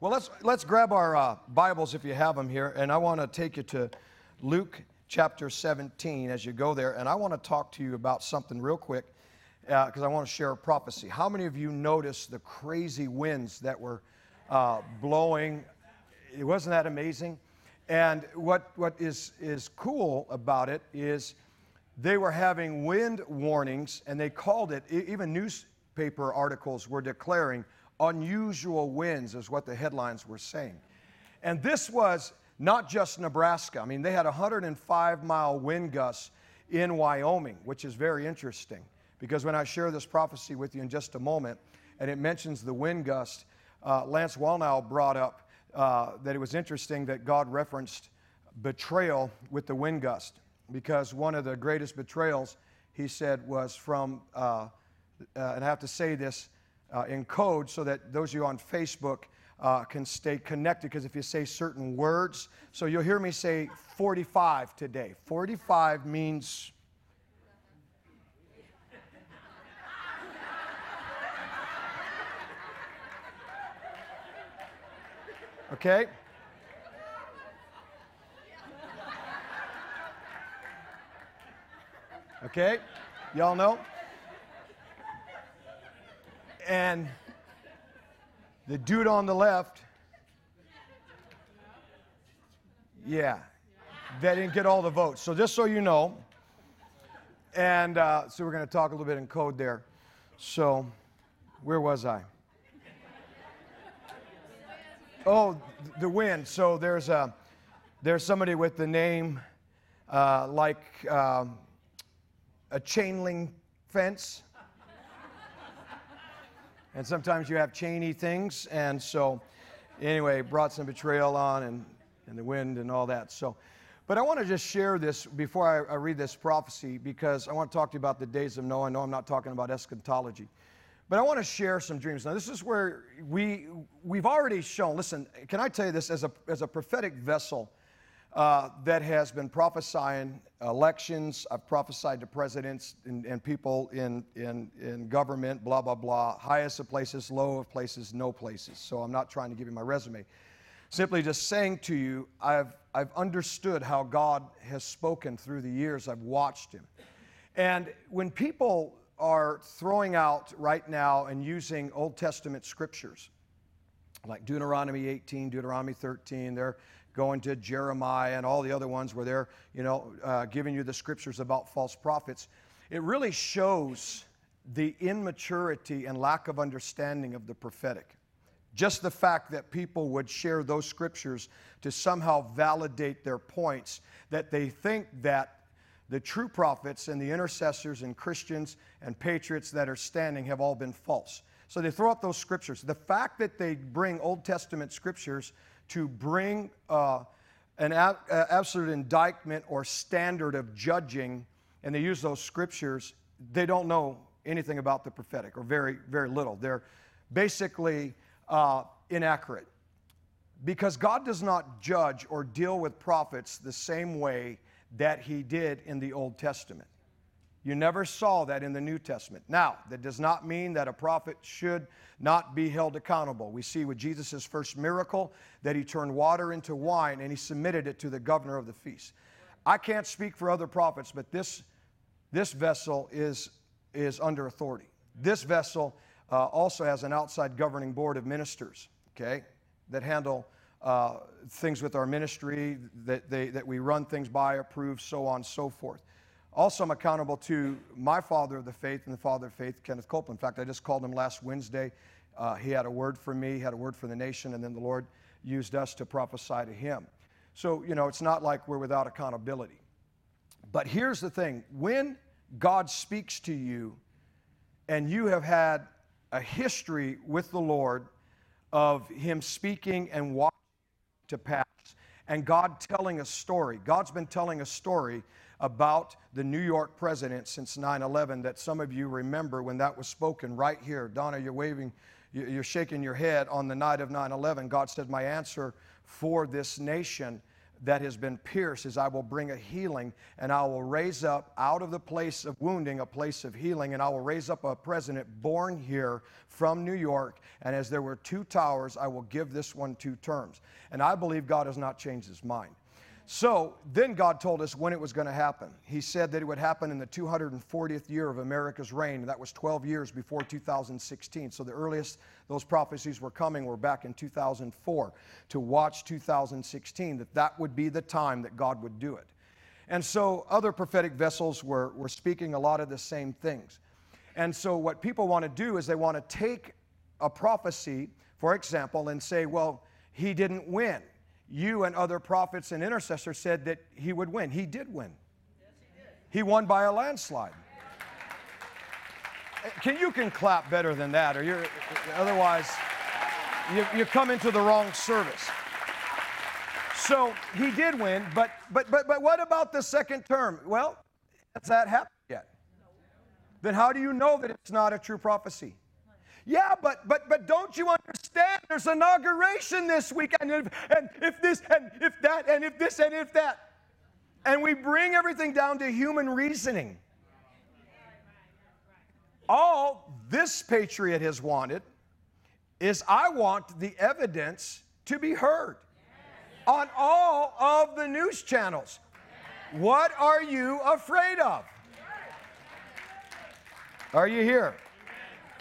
Well, let's, let's grab our uh, Bibles if you have them here, and I want to take you to Luke chapter 17 as you go there. And I want to talk to you about something real quick because uh, I want to share a prophecy. How many of you noticed the crazy winds that were uh, blowing? It wasn't that amazing? And what, what is, is cool about it is they were having wind warnings, and they called it, even newspaper articles were declaring unusual winds, is what the headlines were saying. And this was not just Nebraska. I mean, they had 105 mile wind gusts in Wyoming, which is very interesting because when I share this prophecy with you in just a moment, and it mentions the wind gust, uh, Lance Wallnau brought up uh, that it was interesting that God referenced betrayal with the wind gust because one of the greatest betrayals, he said, was from, uh, uh and I have to say this, uh, in code so that those of you on Facebook uh, can stay connected because if you say certain words, so you'll hear me say 45 today. 45 means. Okay? Okay? Y'all know? And the dude on the left, yeah, they didn't get all the votes. So just so you know, and uh, so we're going to talk a little bit in code there. So, where was I? Oh, the wind. So there's a there's somebody with the name uh, like um, a chain link fence and sometimes you have chainy things. And so, anyway, brought some betrayal on and, and the wind and all that. So, but I want to just share this before I, I, read this prophecy because I want to talk to you about the days of Noah. I know I'm not talking about eschatology. But I want to share some dreams. Now, this is where we, we've already shown, listen, can I tell you this as a, as a prophetic vessel? Uh, that has been prophesying elections. I've prophesied to presidents and, and people in, in, in government, blah, blah, blah. Highest of places, low of places, no places. So I'm not trying to give you my resume. Simply just saying to you, I've, I've understood how God has spoken through the years. I've watched Him. And when people are throwing out right now and using Old Testament scriptures, like Deuteronomy 18, Deuteronomy 13, they're going to Jeremiah and all the other ones where they're, you know, uh, giving you the scriptures about false prophets. It really shows the immaturity and lack of understanding of the prophetic. Just the fact that people would share those scriptures to somehow validate their points, that they think that the true prophets and the intercessors and Christians and patriots that are standing have all been false. So they throw out those scriptures. The fact that they bring Old Testament scriptures to bring uh, an a- absolute indictment or standard of judging, and they use those scriptures, they don't know anything about the prophetic, or very, very little. They're basically uh, inaccurate. Because God does not judge or deal with prophets the same way that He did in the Old Testament. You never saw that in the New Testament. Now, that does not mean that a prophet should not be held accountable. We see with Jesus' first miracle that he turned water into wine and he submitted it to the governor of the feast. I can't speak for other prophets, but this, this vessel is, is under authority. This vessel uh, also has an outside governing board of ministers, okay, that handle uh, things with our ministry, that, they, that we run things by, approve, so on and so forth. Also, I'm accountable to my father of the faith and the father of faith, Kenneth Copeland. In fact, I just called him last Wednesday. Uh, he had a word for me, he had a word for the nation, and then the Lord used us to prophesy to him. So, you know, it's not like we're without accountability. But here's the thing when God speaks to you and you have had a history with the Lord of Him speaking and walking to pass, and God telling a story, God's been telling a story about the New York president since 9 11 that some of you remember when that was spoken right here. Donna, you're waving, you're shaking your head on the night of 9 11. God said, My answer for this nation that has been pierced is I will bring a healing and I will raise up out of the place of wounding a place of healing and I will raise up a president born here from New York and as there were two towers I will give this one two terms and I believe God has not changed his mind so then God told us when it was going to happen. He said that it would happen in the 240th year of America's reign, that was 12 years before 2016. So the earliest those prophecies were coming were back in 2004 to watch 2016, that that would be the time that God would do it. And so other prophetic vessels were, were speaking a lot of the same things. And so what people want to do is they want to take a prophecy, for example, and say, well, he didn't win you and other prophets and intercessors said that he would win. He did win. Yes, he, did. he won by a landslide. Eh, can you can clap better than that, or you're otherwise you, you come into the wrong service. So he did win, but but but but what about the second term? Well, has that happened yet? Then how do you know that it's not a true prophecy? Yeah, but but but don't you understand? There's inauguration this week. and if, and if this and if that and if this and if that, and we bring everything down to human reasoning. All this patriot has wanted is I want the evidence to be heard on all of the news channels. What are you afraid of? Are you here?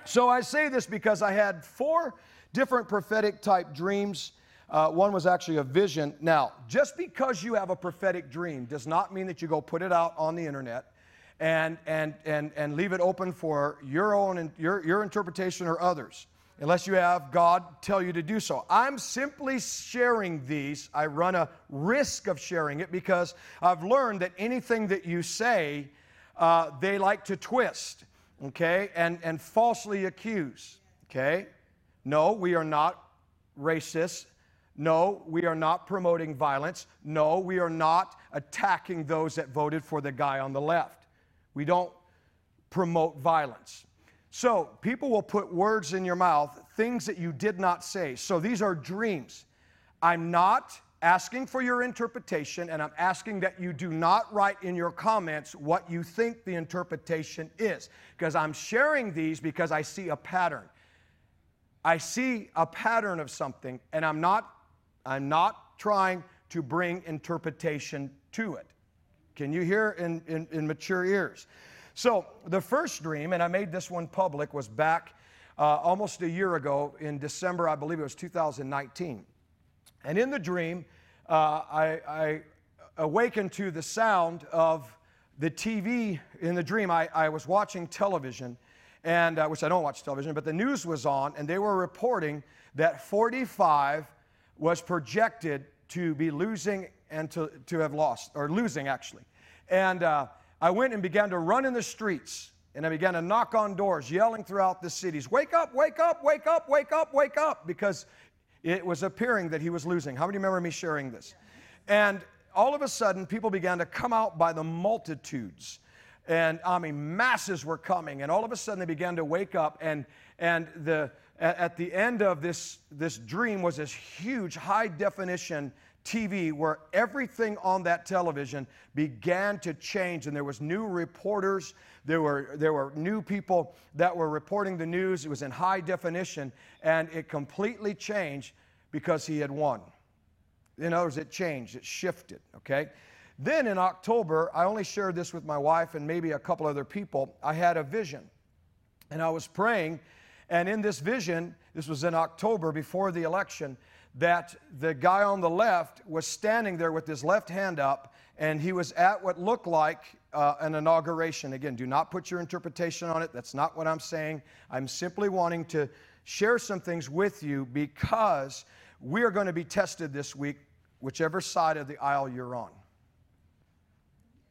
So I say this because I had four different prophetic type dreams. Uh, one was actually a vision. Now, just because you have a prophetic dream does not mean that you go put it out on the internet and, and, and, and leave it open for your own your, your interpretation or others, unless you have God tell you to do so. I'm simply sharing these. I run a risk of sharing it because I've learned that anything that you say, uh, they like to twist okay, and, and falsely accuse, okay? No, we are not racist. No, we are not promoting violence. No, we are not attacking those that voted for the guy on the left. We don't promote violence. So, people will put words in your mouth, things that you did not say. So, these are dreams. I'm not asking for your interpretation, and I'm asking that you do not write in your comments what you think the interpretation is, because I'm sharing these because I see a pattern. I see a pattern of something, and I'm not, I'm not trying to bring interpretation to it. Can you hear in, in, in mature ears? So, the first dream, and I made this one public, was back uh, almost a year ago in December, I believe it was 2019. And in the dream, uh, I, I, awakened to the sound of the TV in the dream. I, I was watching television, and uh, which I don't watch television, but the news was on, and they were reporting that 45 was projected to be losing and to, to have lost, or losing actually. And uh, I went and began to run in the streets and I began to knock on doors, yelling throughout the cities, Wake up, wake up, wake up, wake up, wake up, because it was appearing that he was losing. How many remember me sharing this? And all of a sudden, people began to come out by the multitudes. And I mean, masses were coming. And all of a sudden, they began to wake up. And, and the, at the end of this, this dream was this huge, high definition TV where everything on that television began to change and there was new reporters there were, there were new people that were reporting the news it was in high definition and it completely changed because he had won in other words it changed it shifted okay then in october i only shared this with my wife and maybe a couple other people i had a vision and i was praying and in this vision this was in october before the election that the guy on the left was standing there with his left hand up, and he was at what looked like uh, an inauguration. Again, do not put your interpretation on it. That's not what I'm saying. I'm simply wanting to share some things with you because we are going to be tested this week, whichever side of the aisle you're on.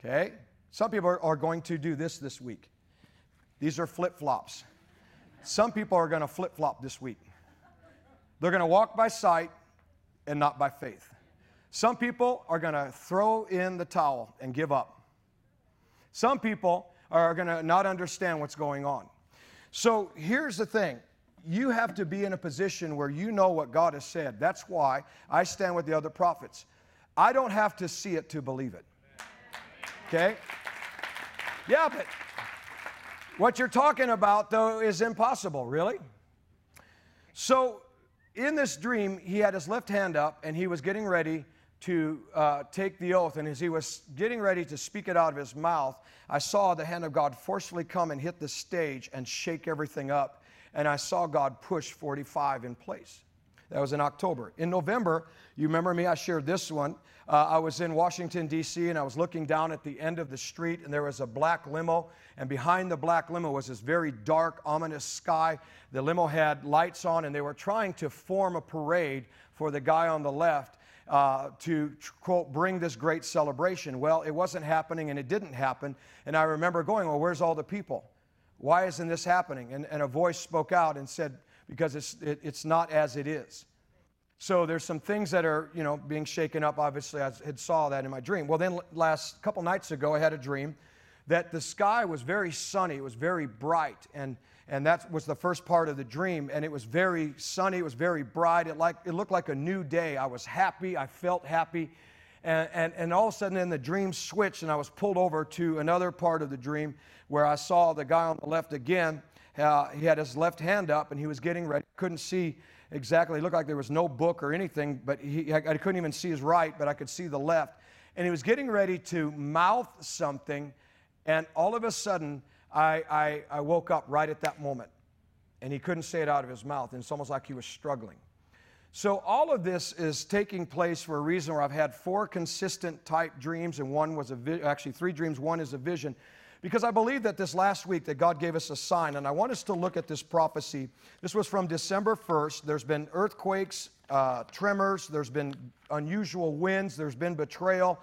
Okay? Some people are, are going to do this this week. These are flip flops. Some people are going to flip flop this week. They're going to walk by sight and not by faith. Some people are going to throw in the towel and give up. Some people are going to not understand what's going on. So here's the thing you have to be in a position where you know what God has said. That's why I stand with the other prophets. I don't have to see it to believe it. Okay? Yeah, but what you're talking about, though, is impossible, really. So, in this dream, he had his left hand up and he was getting ready to uh, take the oath. And as he was getting ready to speak it out of his mouth, I saw the hand of God forcefully come and hit the stage and shake everything up. And I saw God push 45 in place. That was in October. In November, you remember me, I shared this one. Uh, I was in Washington, D.C., and I was looking down at the end of the street, and there was a black limo. And behind the black limo was this very dark, ominous sky. The limo had lights on, and they were trying to form a parade for the guy on the left uh, to, quote, bring this great celebration. Well, it wasn't happening, and it didn't happen. And I remember going, Well, where's all the people? Why isn't this happening? And, and a voice spoke out and said, Because it's, it, it's not as it is. So there's some things that are, you know, being shaken up. Obviously, I had saw that in my dream. Well, then last couple nights ago, I had a dream that the sky was very sunny. It was very bright, and and that was the first part of the dream. And it was very sunny. It was very bright. It like it looked like a new day. I was happy. I felt happy, and and, and all of a sudden, then the dream switched, and I was pulled over to another part of the dream where I saw the guy on the left again. Uh, he had his left hand up, and he was getting ready. Couldn't see exactly. It looked like there was no book or anything, but he, I, I couldn't even see his right, but I could see the left. And he was getting ready to mouth something, and all of a sudden, I, I, I woke up right at that moment. And he couldn't say it out of his mouth, and it's almost like he was struggling. So, all of this is taking place for a reason where I've had four consistent type dreams, and one was a vi- actually three dreams, one is a vision because I believe that this last week that God gave us a sign, and I want us to look at this prophecy. This was from December 1st. There's been earthquakes, uh, tremors, there's been unusual winds, there's been betrayal,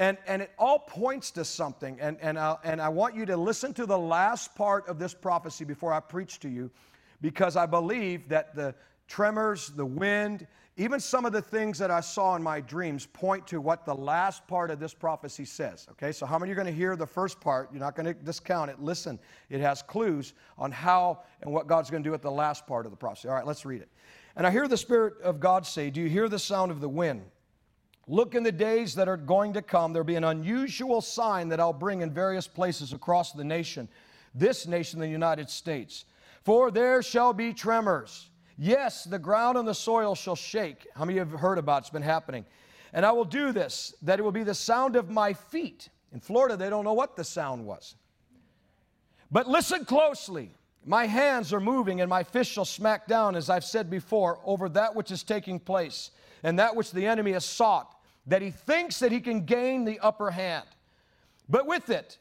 and, and it all points to something. And, and, I, and I want you to listen to the last part of this prophecy before I preach to you, because I believe that the tremors, the wind, even some of the things that I saw in my dreams point to what the last part of this prophecy says. Okay, so how many are going to hear the first part? You're not going to discount it. Listen, it has clues on how and what God's going to do at the last part of the prophecy. All right, let's read it. And I hear the Spirit of God say, Do you hear the sound of the wind? Look in the days that are going to come, there'll be an unusual sign that I'll bring in various places across the nation, this nation, the United States. For there shall be tremors Yes, the ground and the soil shall shake. How many have heard about it? It's been happening. And I will do this, that it will be the sound of my feet. In Florida, they don't know what the sound was. But listen closely. My hands are moving, and my fist shall smack down, as I've said before, over that which is taking place, and that which the enemy has sought, that he thinks that he can gain the upper hand. But with it,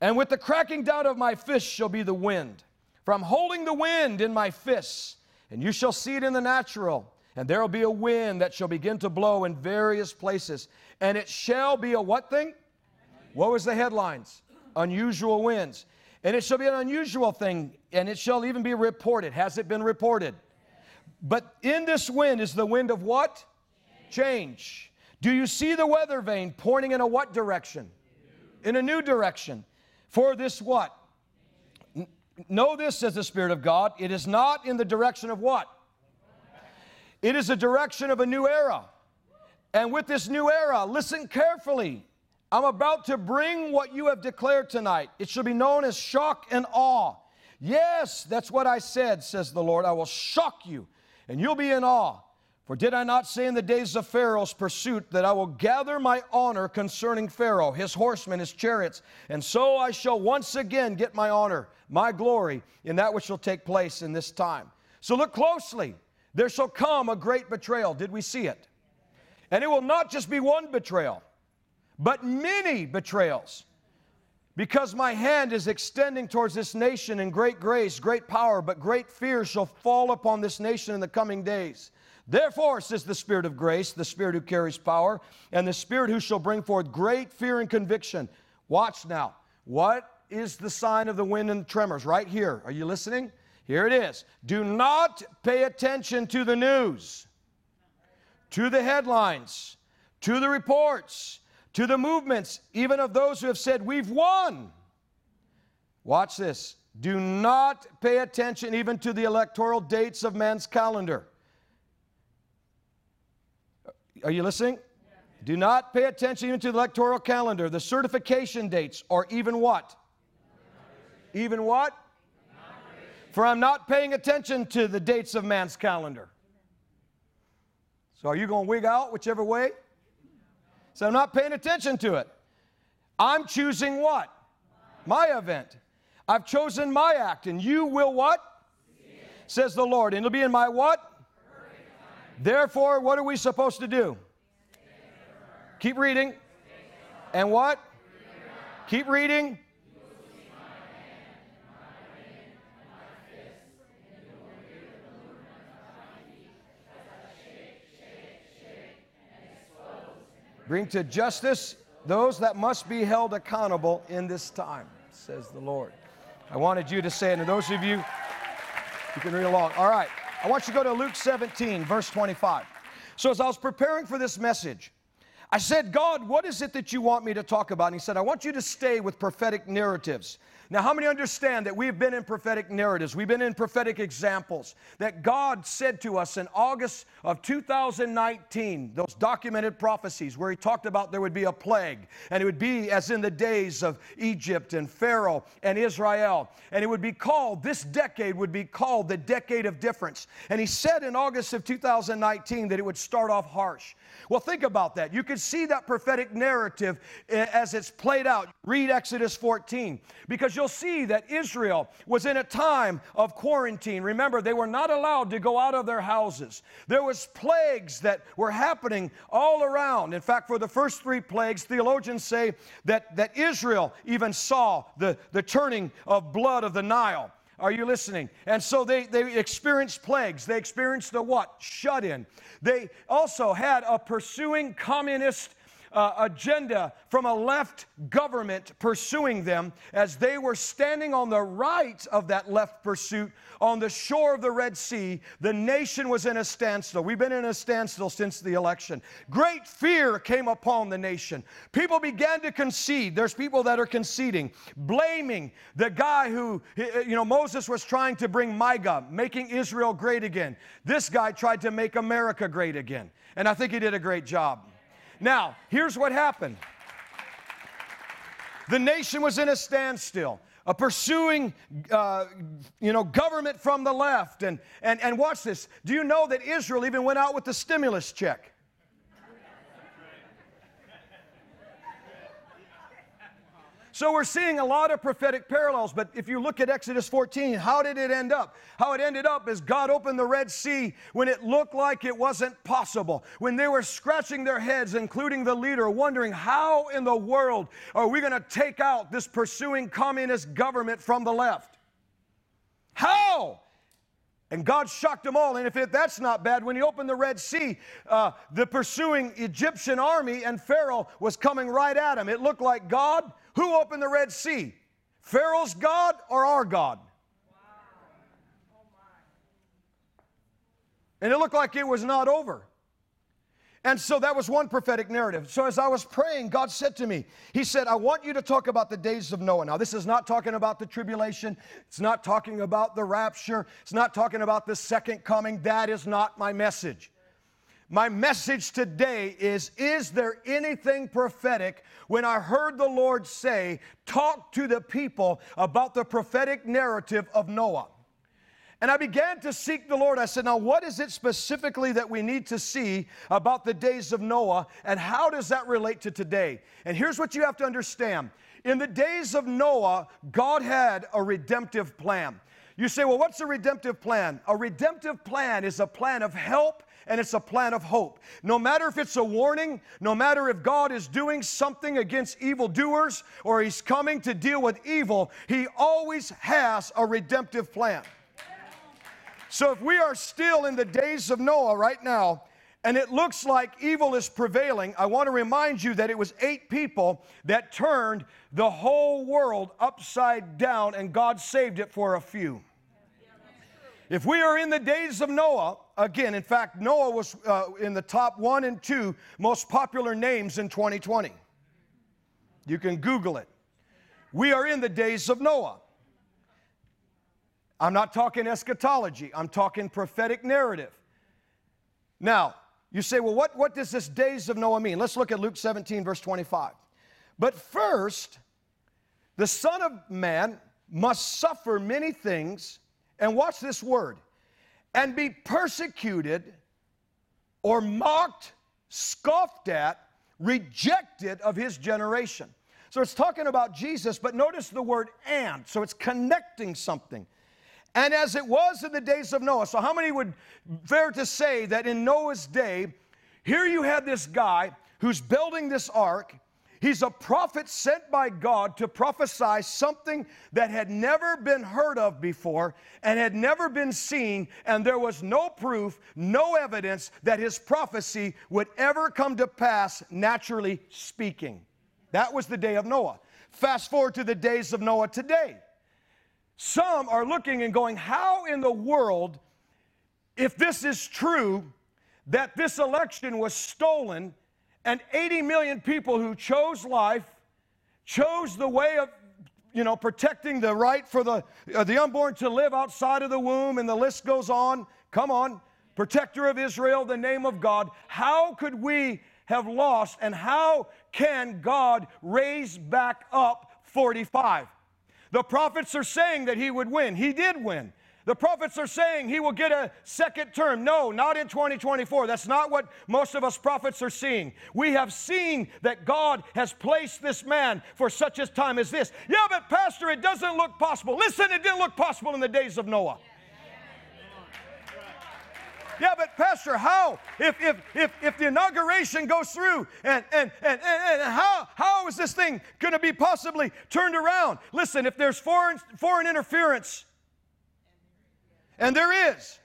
and with the cracking down of my fist shall be the wind. For I'm holding the wind in my fists and you shall see it in the natural. And there will be a wind that shall begin to blow in various places. And it shall be a what thing? What was the headlines? Unusual winds. And it shall be an unusual thing, and it shall even be reported. Has it been reported? But in this wind is the wind of what? Change. Do you see the weather vane pointing in a what direction? In a new direction. For this what? Know this, says the Spirit of God, it is not in the direction of what? It is a direction of a new era. And with this new era, listen carefully. I'm about to bring what you have declared tonight. It shall be known as shock and awe. Yes, that's what I said, says the Lord. I will shock you, and you'll be in awe. For did I not say in the days of Pharaoh's pursuit that I will gather my honor concerning Pharaoh, his horsemen, his chariots, and so I shall once again get my honor, my glory, in that which shall take place in this time. So look closely. There shall come a great betrayal. Did we see it? And it will not just be one betrayal, but many betrayals. Because my hand is extending towards this nation in great grace, great power, but great fear shall fall upon this nation in the coming days. Therefore, says the Spirit of grace, the Spirit who carries power, and the Spirit who shall bring forth great fear and conviction. Watch now. What is the sign of the wind and tremors? Right here. Are you listening? Here it is. Do not pay attention to the news, to the headlines, to the reports, to the movements, even of those who have said, We've won. Watch this. Do not pay attention even to the electoral dates of man's calendar are you listening? Do not pay attention even to the electoral calendar, the certification dates, or even what? Even what? For I'm not paying attention to the dates of man's calendar. So are you going to wig out whichever way? So I'm not paying attention to it. I'm choosing what? My event. I've chosen my act, and you will what? Says the Lord. And it'll be in my what? Therefore, what are we supposed to do? Keep reading. And what? Keep reading. Bring to justice those that must be held accountable in this time, says the Lord. I wanted you to say it, and those of you, you can read along. All right, I want you to go to Luke 17, verse 25. So, as I was preparing for this message, I said, God, what is it that you want me to talk about? And He said, I want you to stay with prophetic narratives. Now, how many understand that we've been in prophetic narratives? We've been in prophetic examples that God said to us in August of 2019, those documented prophecies where He talked about there would be a plague, and it would be as in the days of Egypt and Pharaoh and Israel. And it would be called, this decade would be called the decade of difference. And He said in August of 2019 that it would start off harsh. Well, think about that. You can see that prophetic narrative eh, as it's played out. Read Exodus 14 because you'll see that Israel was in a time of quarantine. Remember, they were not allowed to go out of their houses. There was plagues that were happening all around. In fact, for the first three plagues, theologians say that, that Israel even saw the, the turning of blood of the Nile. Are you listening? And so they, they experienced plagues. They experienced the what? Shut in. They also had a pursuing communist uh, agenda from a left government pursuing them as they were standing on the right of that left pursuit on the shore of the Red Sea. The nation was in a standstill. We've been in a standstill since the election. Great fear came upon the nation. People began to concede. There's people that are conceding, blaming the guy who, you know, Moses was trying to bring MAGA, making Israel great again. This guy tried to make America great again. And I think he did a great job. Now, here's what happened the nation was in a standstill. A pursuing, uh, you know, government from the left, and, and and watch this. Do you know that Israel even went out with the stimulus check? So we're seeing a lot of prophetic parallels, but if you look at Exodus 14, how did it end up? How it ended up is God opened the Red Sea when it looked like it wasn't possible. When they were scratching their heads, including the leader, wondering how in the world are we going to take out this pursuing communist government from the left? How? And God shocked them all. And if it, that's not bad, when He opened the Red Sea, uh, the pursuing Egyptian army and Pharaoh was coming right at him. It looked like God who opened the Red Sea? Pharaoh's God or our God? And it looked like it was not over. And so that was one prophetic narrative. So as I was praying, God said to me, He said, I want you to talk about the days of Noah. Now, this is not talking about the tribulation, it's not talking about the rapture, it's not talking about the second coming. That is not my message. My message today is Is there anything prophetic when I heard the Lord say, Talk to the people about the prophetic narrative of Noah? And I began to seek the Lord. I said, Now, what is it specifically that we need to see about the days of Noah, and how does that relate to today? And here's what you have to understand In the days of Noah, God had a redemptive plan. You say, Well, what's a redemptive plan? A redemptive plan is a plan of help and it's a plan of hope. No matter if it's a warning, no matter if God is doing something against evildoers or He's coming to deal with evil, He always has a redemptive plan. So if we are still in the days of Noah right now, and it looks like evil is prevailing, I want to remind you that it was eight people that turned the whole world upside down, and God saved it for a few. If we are in the days of Noah, again, in fact, Noah was uh, in the top one and two most popular names in 2020. You can Google it. We are in the days of Noah. I'm not talking eschatology, I'm talking prophetic narrative. Now, you say, well, what, what does this days of Noah mean? Let's look at Luke 17, verse 25. But first, the Son of Man must suffer many things, and watch this word, and be persecuted or mocked, scoffed at, rejected of his generation. So it's talking about Jesus, but notice the word and. So it's connecting something. And as it was in the days of Noah. So, how many would fare to say that in Noah's day, here you had this guy who's building this ark, He's a prophet sent by God to prophesy something that had never been heard of before and had never been seen, and there was no proof, no evidence that his prophecy would ever come to pass, naturally speaking. That was the day of Noah. Fast forward to the days of Noah today. Some are looking and going, How in the world, if this is true, that this election was stolen? And 80 million people who chose life, chose the way of you know, protecting the right for the, uh, the unborn to live outside of the womb, and the list goes on. Come on, protector of Israel, the name of God. How could we have lost, and how can God raise back up 45? The prophets are saying that he would win. He did win. The prophets are saying he will get a second term. No, not in 2024. That's not what most of us prophets are seeing. We have seen that God has placed this man for such a time as this. Yeah, but Pastor, it doesn't look possible. Listen, it didn't look possible in the days of Noah. Yeah, but Pastor, how? If, if, if, if the inauguration goes through, and, and, and, and, how, how is this thing going to be possibly turned around? Listen, if there's foreign, foreign interference, and there is.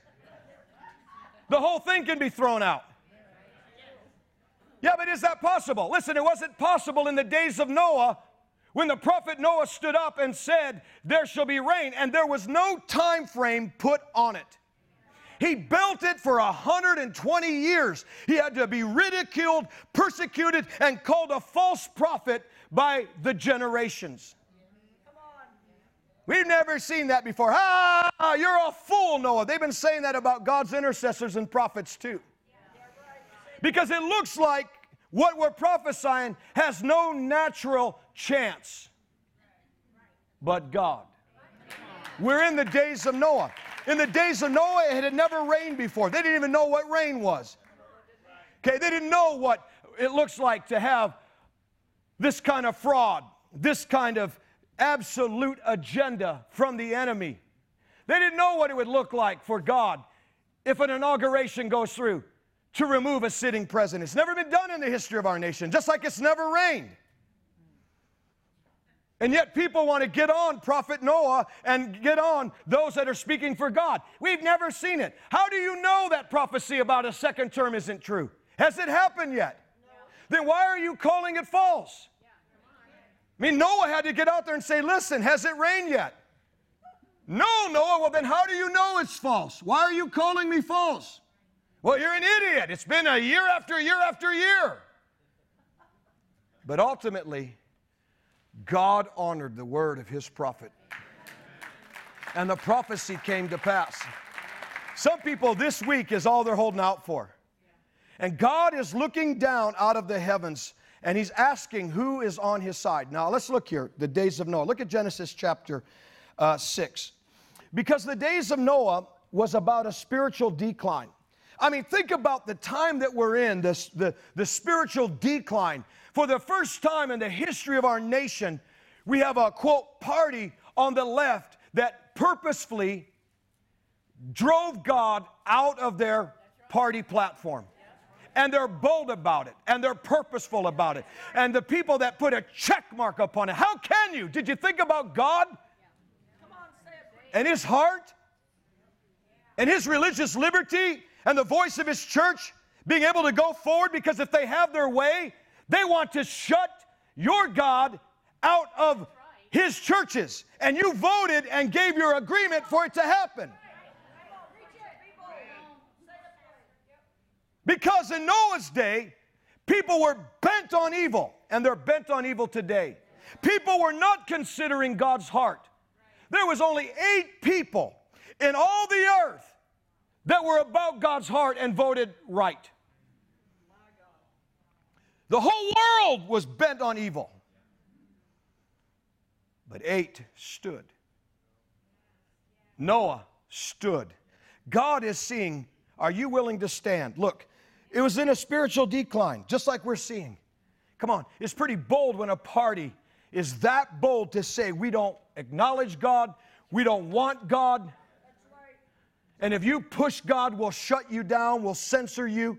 The whole thing can be thrown out. Yeah, but is that possible? Listen, it wasn't possible in the days of Noah when the prophet Noah stood up and said, There shall be rain, and there was no time frame put on it. He built it for 120 years. He had to be ridiculed, persecuted, and called a false prophet by the generations. We've never seen that before. Ah, you're a fool, Noah. They've been saying that about God's intercessors and prophets too. Because it looks like what we're prophesying has no natural chance but God. We're in the days of Noah. In the days of Noah, it had never rained before. They didn't even know what rain was. Okay, they didn't know what it looks like to have this kind of fraud, this kind of absolute agenda from the enemy. They didn't know what it would look like for God if an inauguration goes through to remove a sitting president. It's never been done in the history of our nation, just like it's never rained. And yet, people want to get on Prophet Noah and get on those that are speaking for God. We've never seen it. How do you know that prophecy about a second term isn't true? Has it happened yet? No. Then why are you calling it false? I mean, Noah had to get out there and say, Listen, has it rained yet? No, Noah. Well, then how do you know it's false? Why are you calling me false? Well, you're an idiot. It's been a year after year after year. But ultimately, God honored the word of his prophet. And the prophecy came to pass. Some people this week is all they're holding out for. And God is looking down out of the heavens and he's asking who is on his side. Now, let's look here, the days of Noah. Look at Genesis chapter uh, 6. Because the days of Noah was about a spiritual decline. I mean, think about the time that we're in, this, the, the spiritual decline. For the first time in the history of our nation, we have a quote party on the left that purposefully drove God out of their party platform and they're bold about it and they're purposeful about it. And the people that put a check mark upon it, how can you? Did you think about God and His heart and His religious liberty and the voice of His church being able to go forward? Because if they have their way, they want to shut your God out of His churches. And you voted and gave your agreement for it to happen. Because in Noah's day, people were bent on evil, and they're bent on evil today. People were not considering God's heart. There was only eight people in all the earth that were about God's heart and voted right. The whole world was bent on evil. But eight stood. Noah stood. God is seeing, are you willing to stand? Look, it was in a spiritual decline, just like we're seeing. Come on, it's pretty bold when a party is that bold to say, we don't acknowledge God, we don't want God. And if you push God, we'll shut you down, we'll censor you.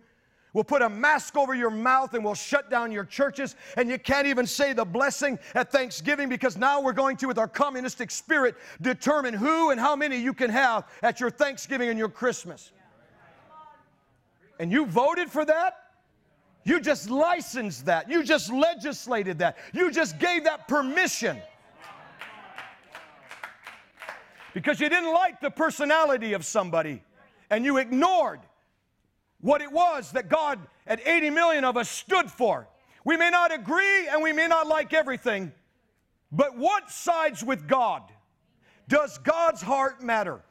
We'll put a mask over your mouth and we'll shut down your churches. And you can't even say the blessing at Thanksgiving because now we're going to, with our communistic spirit, determine who and how many you can have at your Thanksgiving and your Christmas. And you voted for that? You just licensed that. You just legislated that. You just gave that permission. Because you didn't like the personality of somebody and you ignored what it was that God at 80 million of us stood for. We may not agree and we may not like everything, but what sides with God? Does God's heart matter?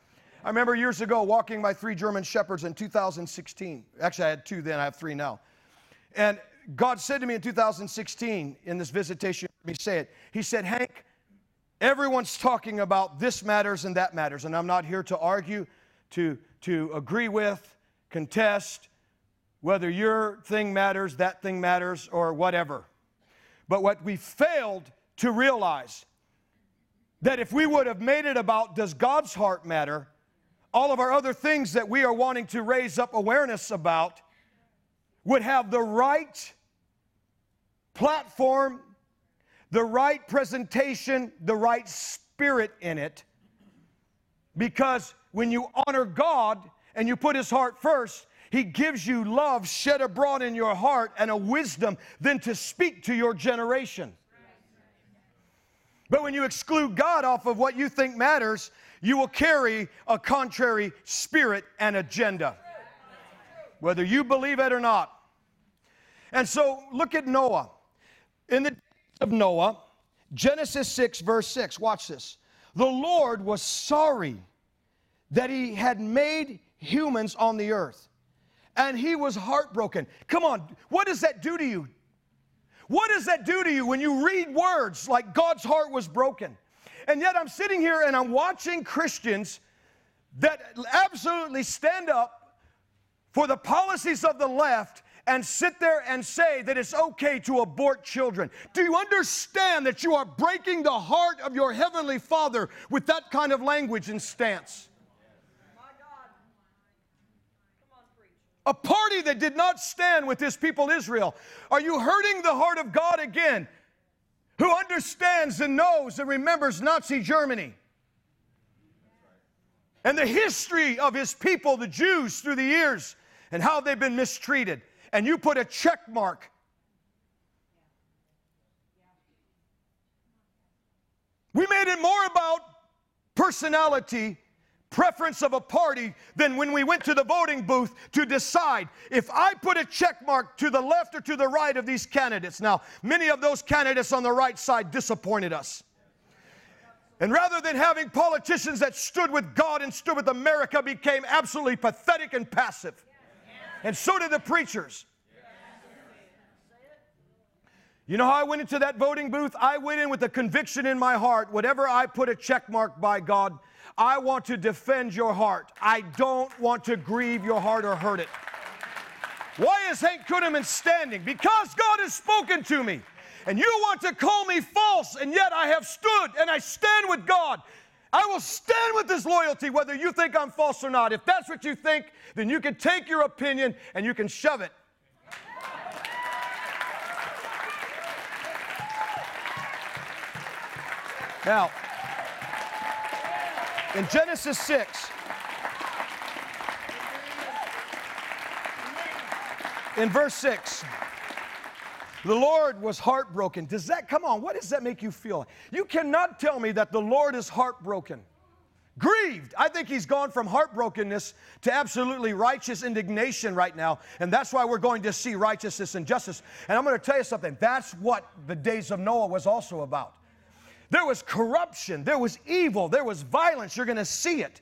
I remember years ago walking my three German shepherds in 2016. Actually, I had two then, I have three now. And God said to me in 2016 in this visitation, let me say it. He said, Hank, everyone's talking about this matters and that matters, and I'm not here to argue, to, to agree with, contest, whether your thing matters, that thing matters, or whatever. But what we failed to realize that if we would have made it about does God's heart matter, all of our other things that we are wanting to raise up awareness about would have the right platform, the right presentation, the right spirit in it. Because when you honor God, and you put his heart first, he gives you love shed abroad in your heart and a wisdom then to speak to your generation. But when you exclude God off of what you think matters, you will carry a contrary spirit and agenda, whether you believe it or not. And so look at Noah. In the days of Noah, Genesis 6, verse 6, watch this. The Lord was sorry that he had made humans on the earth. And he was heartbroken. Come on, what does that do to you? What does that do to you when you read words like God's heart was broken? And yet I'm sitting here and I'm watching Christians that absolutely stand up for the policies of the left and sit there and say that it's okay to abort children. Do you understand that you are breaking the heart of your heavenly Father with that kind of language and stance? a party that did not stand with his people Israel. Are you hurting the heart of God again, who understands and knows and remembers Nazi Germany? And the history of his people, the Jews, through the years, and how they've been mistreated. And you put a check mark. We made it more about personality preference of a party than when we went to the voting booth to decide if I put a check mark to the left or to the right of these candidates. Now, many of those candidates on the right side disappointed us. And rather than having politicians that stood with God and stood with America, became absolutely pathetic and passive. And so did the preachers. You know how I went into that voting booth? I went in with a conviction in my heart whatever I put a check mark by God, I want to defend your heart. I don't want to grieve your heart or hurt it. Why is Hank Kunneman standing? Because God has spoken to me. And you want to call me false, and yet I have stood and I stand with God. I will stand with this loyalty whether you think I'm false or not. If that's what you think, then you can take your opinion and you can shove it. Now, in Genesis 6, in verse 6, the Lord was heartbroken. Does that, come on, what does that make you feel? You cannot tell me that the Lord is heartbroken. Grieved. I think he's gone from heartbrokenness to absolutely righteous indignation right now. And that's why we're going to see righteousness and justice. And I'm going to tell you something. That's what the days of Noah was also about. There was corruption, there was evil, there was violence. You're going to see it.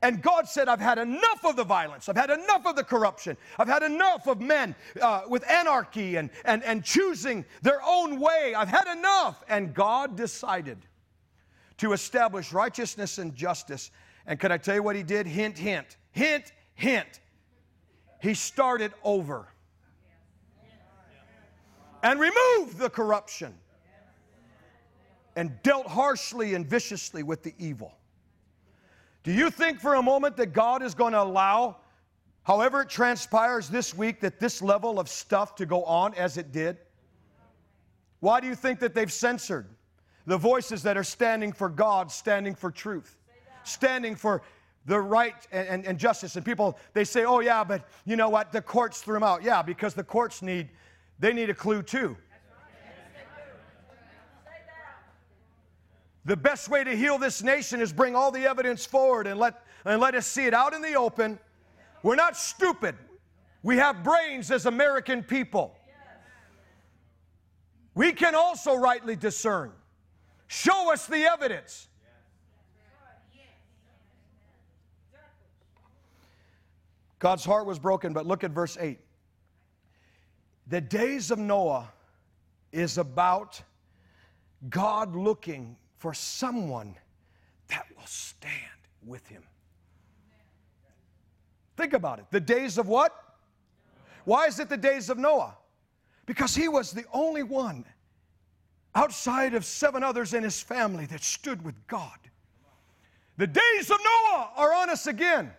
And God said, I've had enough of the violence. I've had enough of the corruption. I've had enough of men uh, with anarchy and, and, and choosing their own way. I've had enough. And God decided to establish righteousness and justice. And can I tell you what he did? Hint, hint, hint, hint. He started over and removed the corruption and dealt harshly and viciously with the evil. Do you think for a moment that God is going to allow, however it transpires this week, that this level of stuff to go on as it did? Why do you think that they've censored the voices that are standing for God, standing for truth, standing for the right and, and, and, justice? And people, they say, oh, yeah, but you know what? The courts threw them out. Yeah, because the courts need, they need a clue too. The best way to heal this nation is bring all the evidence forward and let, and let us see it out in the open. We're not stupid. We have brains as American people. We can also rightly discern. Show us the evidence. God's heart was broken, but look at verse 8. The days of Noah is about God looking for someone that will stand with him. Think about it. The days of what? Why is it the days of Noah? Because he was the only one outside of seven others in his family that stood with God. The days of Noah are on us again.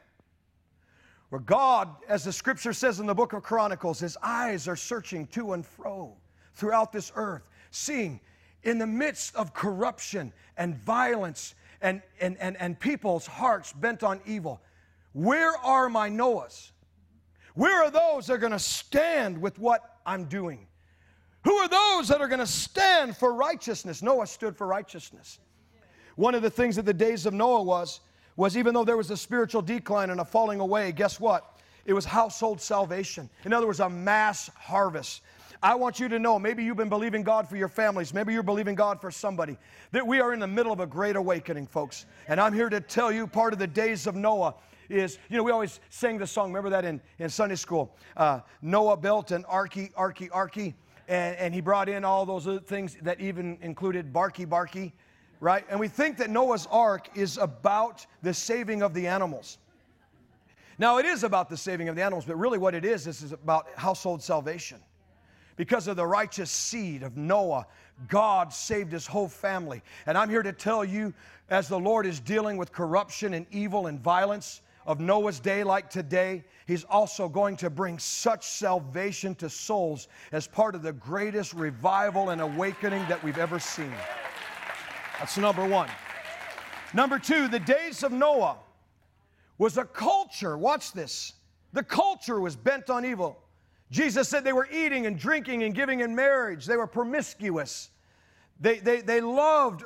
Where God, as the scripture says in the book of Chronicles, his eyes are searching to and fro throughout this earth, seeing in the midst of corruption and violence and, and, and, and people's hearts bent on evil, where are my Noahs? Where are those that are going to stand with what I'm doing? Who are those that are going to stand for righteousness? Noah stood for righteousness. One of the things that the days of Noah was, was even though there was a spiritual decline and a falling away, guess what? It was household salvation. In other words, a mass harvest. I want you to know maybe you've been believing God for your families, maybe you're believing God for somebody, that we are in the middle of a great awakening, folks. And I'm here to tell you part of the days of Noah is, you know, we always sang the song, remember that in, in Sunday school? Uh, Noah built an arky, arky, arky, and, and he brought in all those things that even included barky, barky, right? And we think that Noah's ark is about the saving of the animals. Now, it is about the saving of the animals, but really what it is, this is about household salvation because of the righteous seed of Noah, God saved his whole family. And I'm here to tell you, as the Lord is dealing with corruption and evil and violence of Noah's day like today, He's also going to bring such salvation to souls as part of the greatest revival and awakening that we've ever seen. That's number one. Number two, the days of Noah was a culture, watch this, the culture was bent on evil. Jesus said they were eating and drinking and giving in marriage. They were promiscuous. They, they, they loved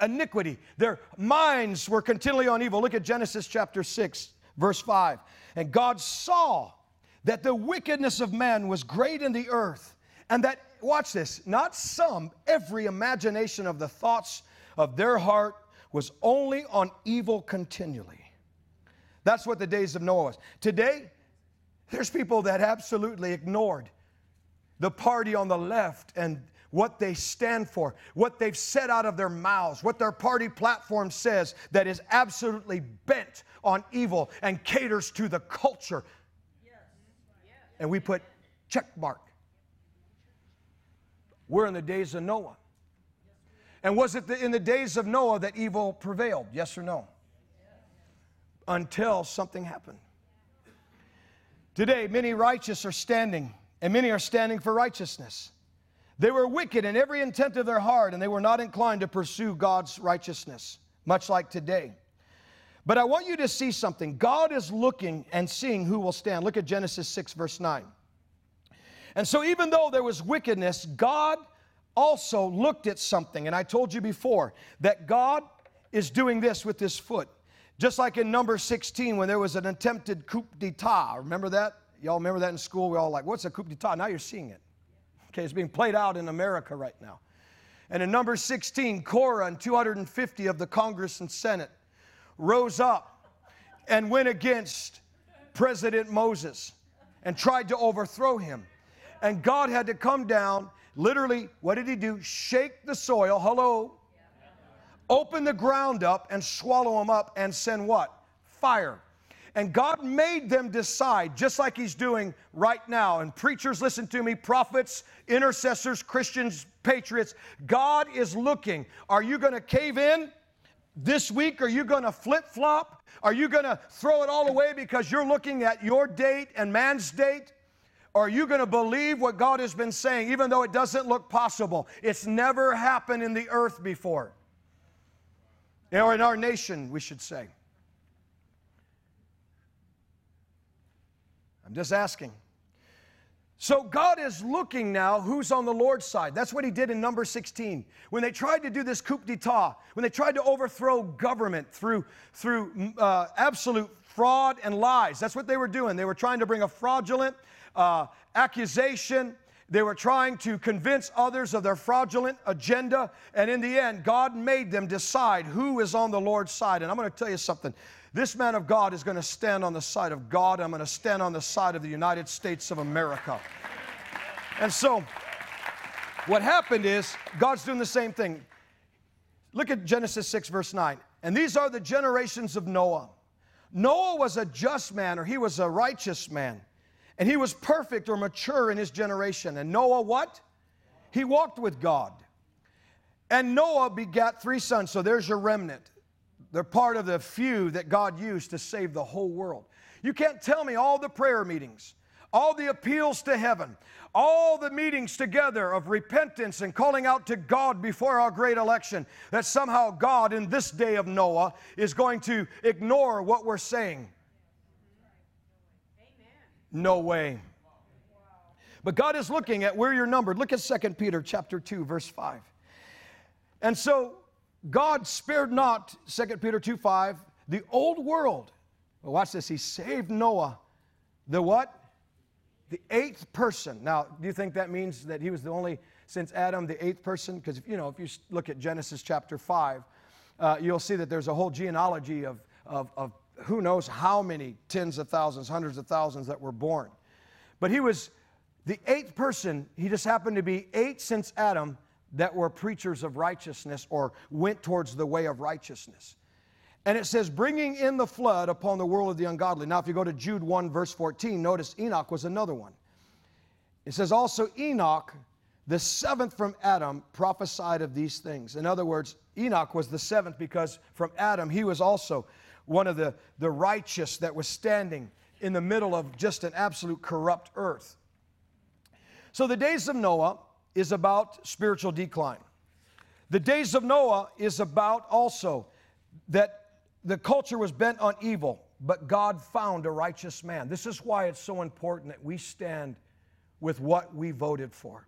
iniquity. Their minds were continually on evil. Look at Genesis chapter 6, verse 5. And God saw that the wickedness of man was great in the earth, and that, watch this, not some, every imagination of the thoughts of their heart was only on evil continually. That's what the days of Noah was. Today, there's people that absolutely ignored the party on the left and what they stand for, what they've said out of their mouths, what their party platform says that is absolutely bent on evil and caters to the culture. And we put check mark. We're in the days of Noah. And was it in the days of Noah that evil prevailed? Yes or no? Until something happened. Today, many righteous are standing, and many are standing for righteousness. They were wicked in every intent of their heart, and they were not inclined to pursue God's righteousness, much like today. But I want you to see something. God is looking and seeing who will stand. Look at Genesis 6, verse 9. And so, even though there was wickedness, God also looked at something. And I told you before that God is doing this with his foot. Just like in number 16 when there was an attempted coup d'etat. Remember that? Y'all remember that in school? We all like, what's a coup d'etat? Now you're seeing it. Okay, it's being played out in America right now. And in number 16, Korah and 250 of the Congress and Senate rose up and went against President Moses and tried to overthrow him. And God had to come down, literally, what did he do? Shake the soil, hello, open the ground up and swallow them up and send what? Fire. And God made them decide, just like He's doing right now. And preachers, listen to me, prophets, intercessors, Christians, patriots. God is looking. Are you going to cave in? This week, are you going to flip flop? Are you going to throw it all away because you're looking at your date and man's date? Or are you going to believe what God has been saying, even though it doesn't look possible? It's never happened in the earth before. Or in our nation, we should say. I'm just asking. So God is looking now who's on the Lord's side. That's what he did in number 16. When they tried to do this coup d'etat, when they tried to overthrow government through, through uh, absolute fraud and lies, that's what they were doing. They were trying to bring a fraudulent uh, accusation. They were trying to convince others of their fraudulent agenda. And in the end, God made them decide who is on the Lord's side. And I'm going to tell you something. This man of God is going to stand on the side of God. I'm going to stand on the side of the United States of America. And so, what happened is, God's doing the same thing. Look at Genesis 6, verse 9. And these are the generations of Noah. Noah was a just man, or he was a righteous man. And he was perfect or mature in his generation. And Noah, what? He walked with God. And Noah begat three sons. So there's your remnant. They're part of the few that God used to save the whole world. You can't tell me all the prayer meetings, all the appeals to heaven, all the meetings together of repentance and calling out to God before our great election, that somehow God in this day of Noah is going to ignore what we're saying. No way. But God is looking at where you're numbered. Look at 2 Peter chapter 2 verse 5. And so God spared not, 2 Peter 2 5, the old world. Well, watch this. He saved Noah, the what? The eighth person. Now, do you think that means that he was the only, since Adam, the eighth person? Because, if you know, if you look at Genesis chapter 5, uh, you'll see that there's a whole genealogy of, of, of who knows how many tens of thousands, hundreds of thousands that were born. But he was the eighth person. He just happened to be eight since Adam that were preachers of righteousness or went towards the way of righteousness. And it says, bringing in the flood upon the world of the ungodly. Now, if you go to Jude 1, verse 14, notice Enoch was another one. It says, also Enoch, the seventh from Adam, prophesied of these things. In other words, Enoch was the seventh because from Adam, he was also one of the, the righteous that was standing in the middle of just an absolute corrupt earth. So the days of Noah, is about spiritual decline. The days of Noah is about also that the culture was bent on evil, but God found a righteous man. This is why it's so important that we stand with what we voted for.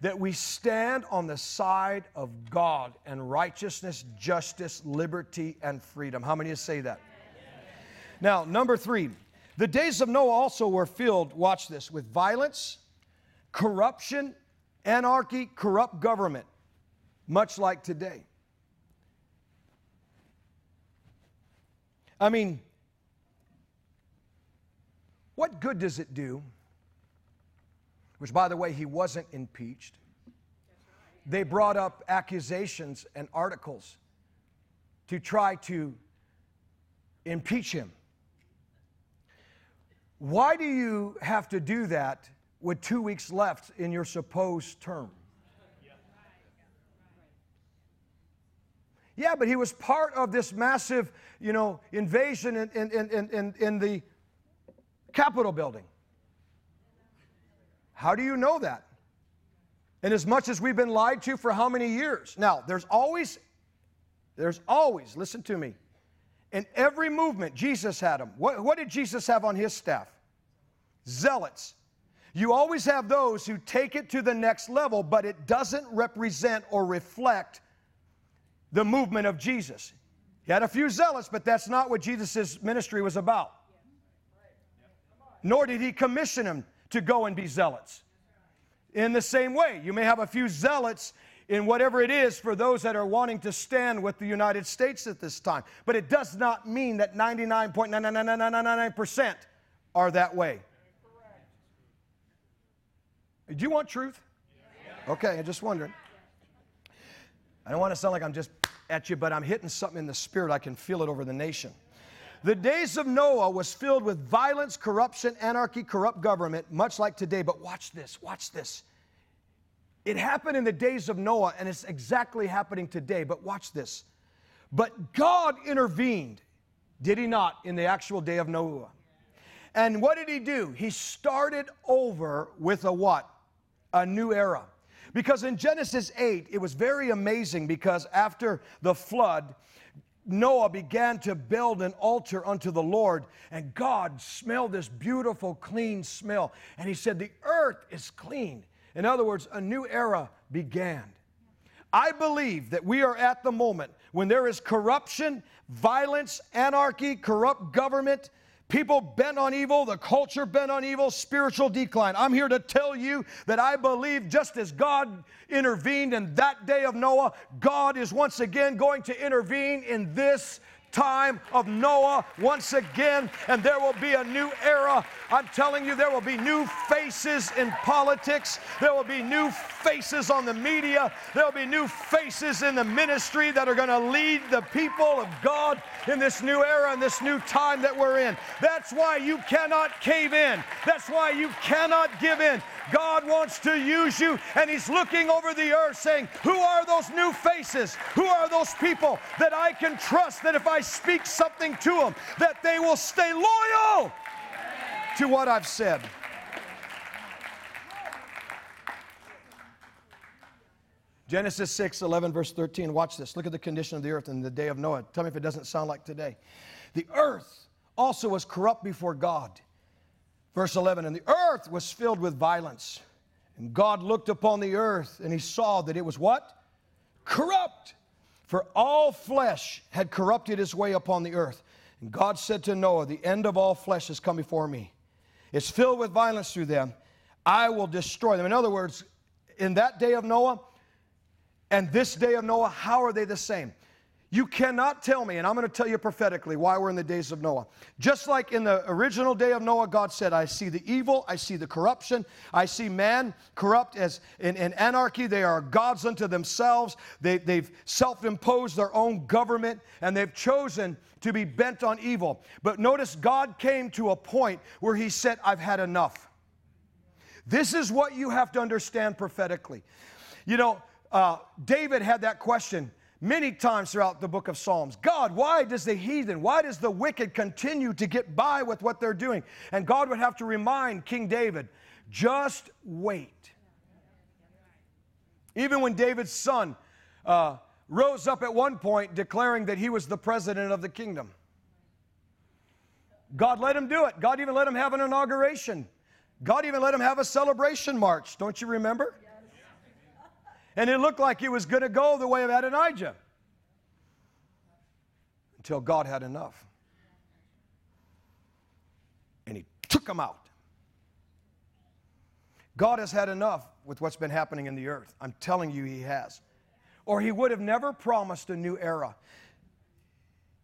That we stand on the side of God and righteousness, justice, liberty, and freedom. How many of you say that? Now, number three, the days of Noah also were filled, watch this, with violence, corruption, anarchy, corrupt government, much like today. I mean, what good does it do? Which, by the way, he wasn't impeached. They brought up accusations and articles to try to impeach him. Why do you have to do that with two weeks left in your supposed term. Yeah, but he was part of this massive, you know, invasion in, in, in, in, in the Capitol building. How do you know that? And as much as we've been lied to for how many years? Now, there's always, there's always, listen to me, in every movement, Jesus had them. What, what did Jesus have on his staff? Zealots. You always have those who take it to the next level, but it doesn't represent or reflect the movement of Jesus. He had a few zealots, but that's not what Jesus' ministry was about. Nor did he commission them to go and be zealots. In the same way, you may have a few zealots in whatever it is for those that are wanting to stand with the United States at this time. But it does not mean that 99.99999% are that way. Do you want truth? Okay, I'm just wondering. I don't want to sound like I'm just at you, but I'm hitting something in the spirit. I can feel it over the nation. The days of Noah was filled with violence, corruption, anarchy, corrupt government, much like today. But watch this, watch this. It happened in the days of Noah, and it's exactly happening today. But watch this. But God intervened, did he not, in the actual day of Noah? And what did he do? He started over with a what? A new era. Because in Genesis 8, it was very amazing because after the flood, Noah began to build an altar unto the Lord, and God smelled this beautiful, clean smell. And he said, The earth is clean. In other words, a new era began. I believe that we are at the moment when there is corruption, violence, anarchy, corrupt government, people bent on evil, the culture bent on evil, spiritual decline. I'm here to tell you that I believe just as God intervened in that day of Noah, God is once again going to intervene in this time of Noah once again, and there will be a new era. I'm telling you, there will be new faces in politics, there will be new faces on the media, there will be new faces in the ministry that are going to lead the people of God in this new era and this new time that we're in. That's why you cannot cave in, that's why you cannot give in. God wants to use you, and He's looking over the earth saying, Who are those new faces? Who are those people that I can trust that if I speak something to them, that they will stay loyal to what I've said? Genesis 6, 11, verse 13. Watch this. Look at the condition of the earth in the day of Noah. Tell me if it doesn't sound like today. The earth also was corrupt before God Verse 11 And the earth was filled with violence. And God looked upon the earth and he saw that it was what? Corrupt. For all flesh had corrupted his way upon the earth. And God said to Noah, The end of all flesh has come before me. It's filled with violence through them. I will destroy them. In other words, in that day of Noah and this day of Noah, how are they the same? You cannot tell me, and I'm going to tell you prophetically why we're in the days of Noah. Just like in the original day of Noah, God said, I see the evil, I see the corruption, I see man corrupt as in, in anarchy. They are gods unto themselves. They, they've self imposed their own government, and they've chosen to be bent on evil. But notice God came to a point where He said, I've had enough. This is what you have to understand prophetically. You know, uh, David had that question many times throughout the book of Psalms. God, why does the heathen, why does the wicked continue to get by with what they're doing? And God would have to remind King David, just wait. Even when David's son uh, rose up at one point declaring that he was the president of the kingdom, God let him do it. God even let him have an inauguration. God even let him have a celebration march. Don't you remember? And it looked like it was going to go the way of Adonijah until God had enough. And he took him out. God has had enough with what's been happening in the earth. I'm telling you, he has. Or he would have never promised a new era.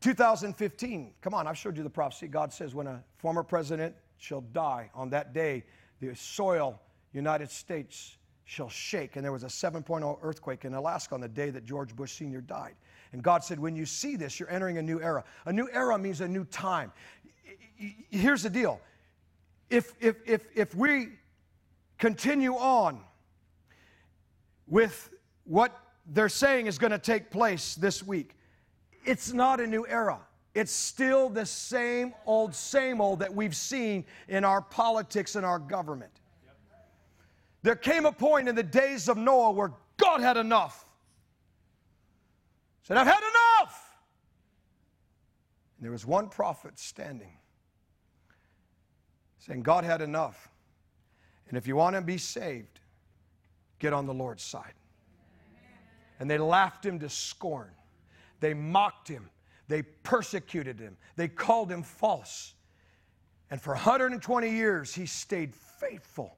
2015, come on, I've showed you the prophecy. God says when a former president shall die on that day, the soil, United States, shall shake. And there was a 7.0 earthquake in Alaska on the day that George Bush Sr. died. And God said, When you see this, you're entering a new era. A new era means a new time. Here's the deal if, if, if, if we continue on with what they're saying is going to take place this week, it's not a new era. It's still the same old, same old that we've seen in our politics and our government. There came a point in the days of Noah where God had enough. He said, I've had enough. And there was one prophet standing saying, God had enough. And if you want to be saved, get on the Lord's side. And they laughed him to scorn. They mocked him. They persecuted him. They called him false. And for 120 years, he stayed faithful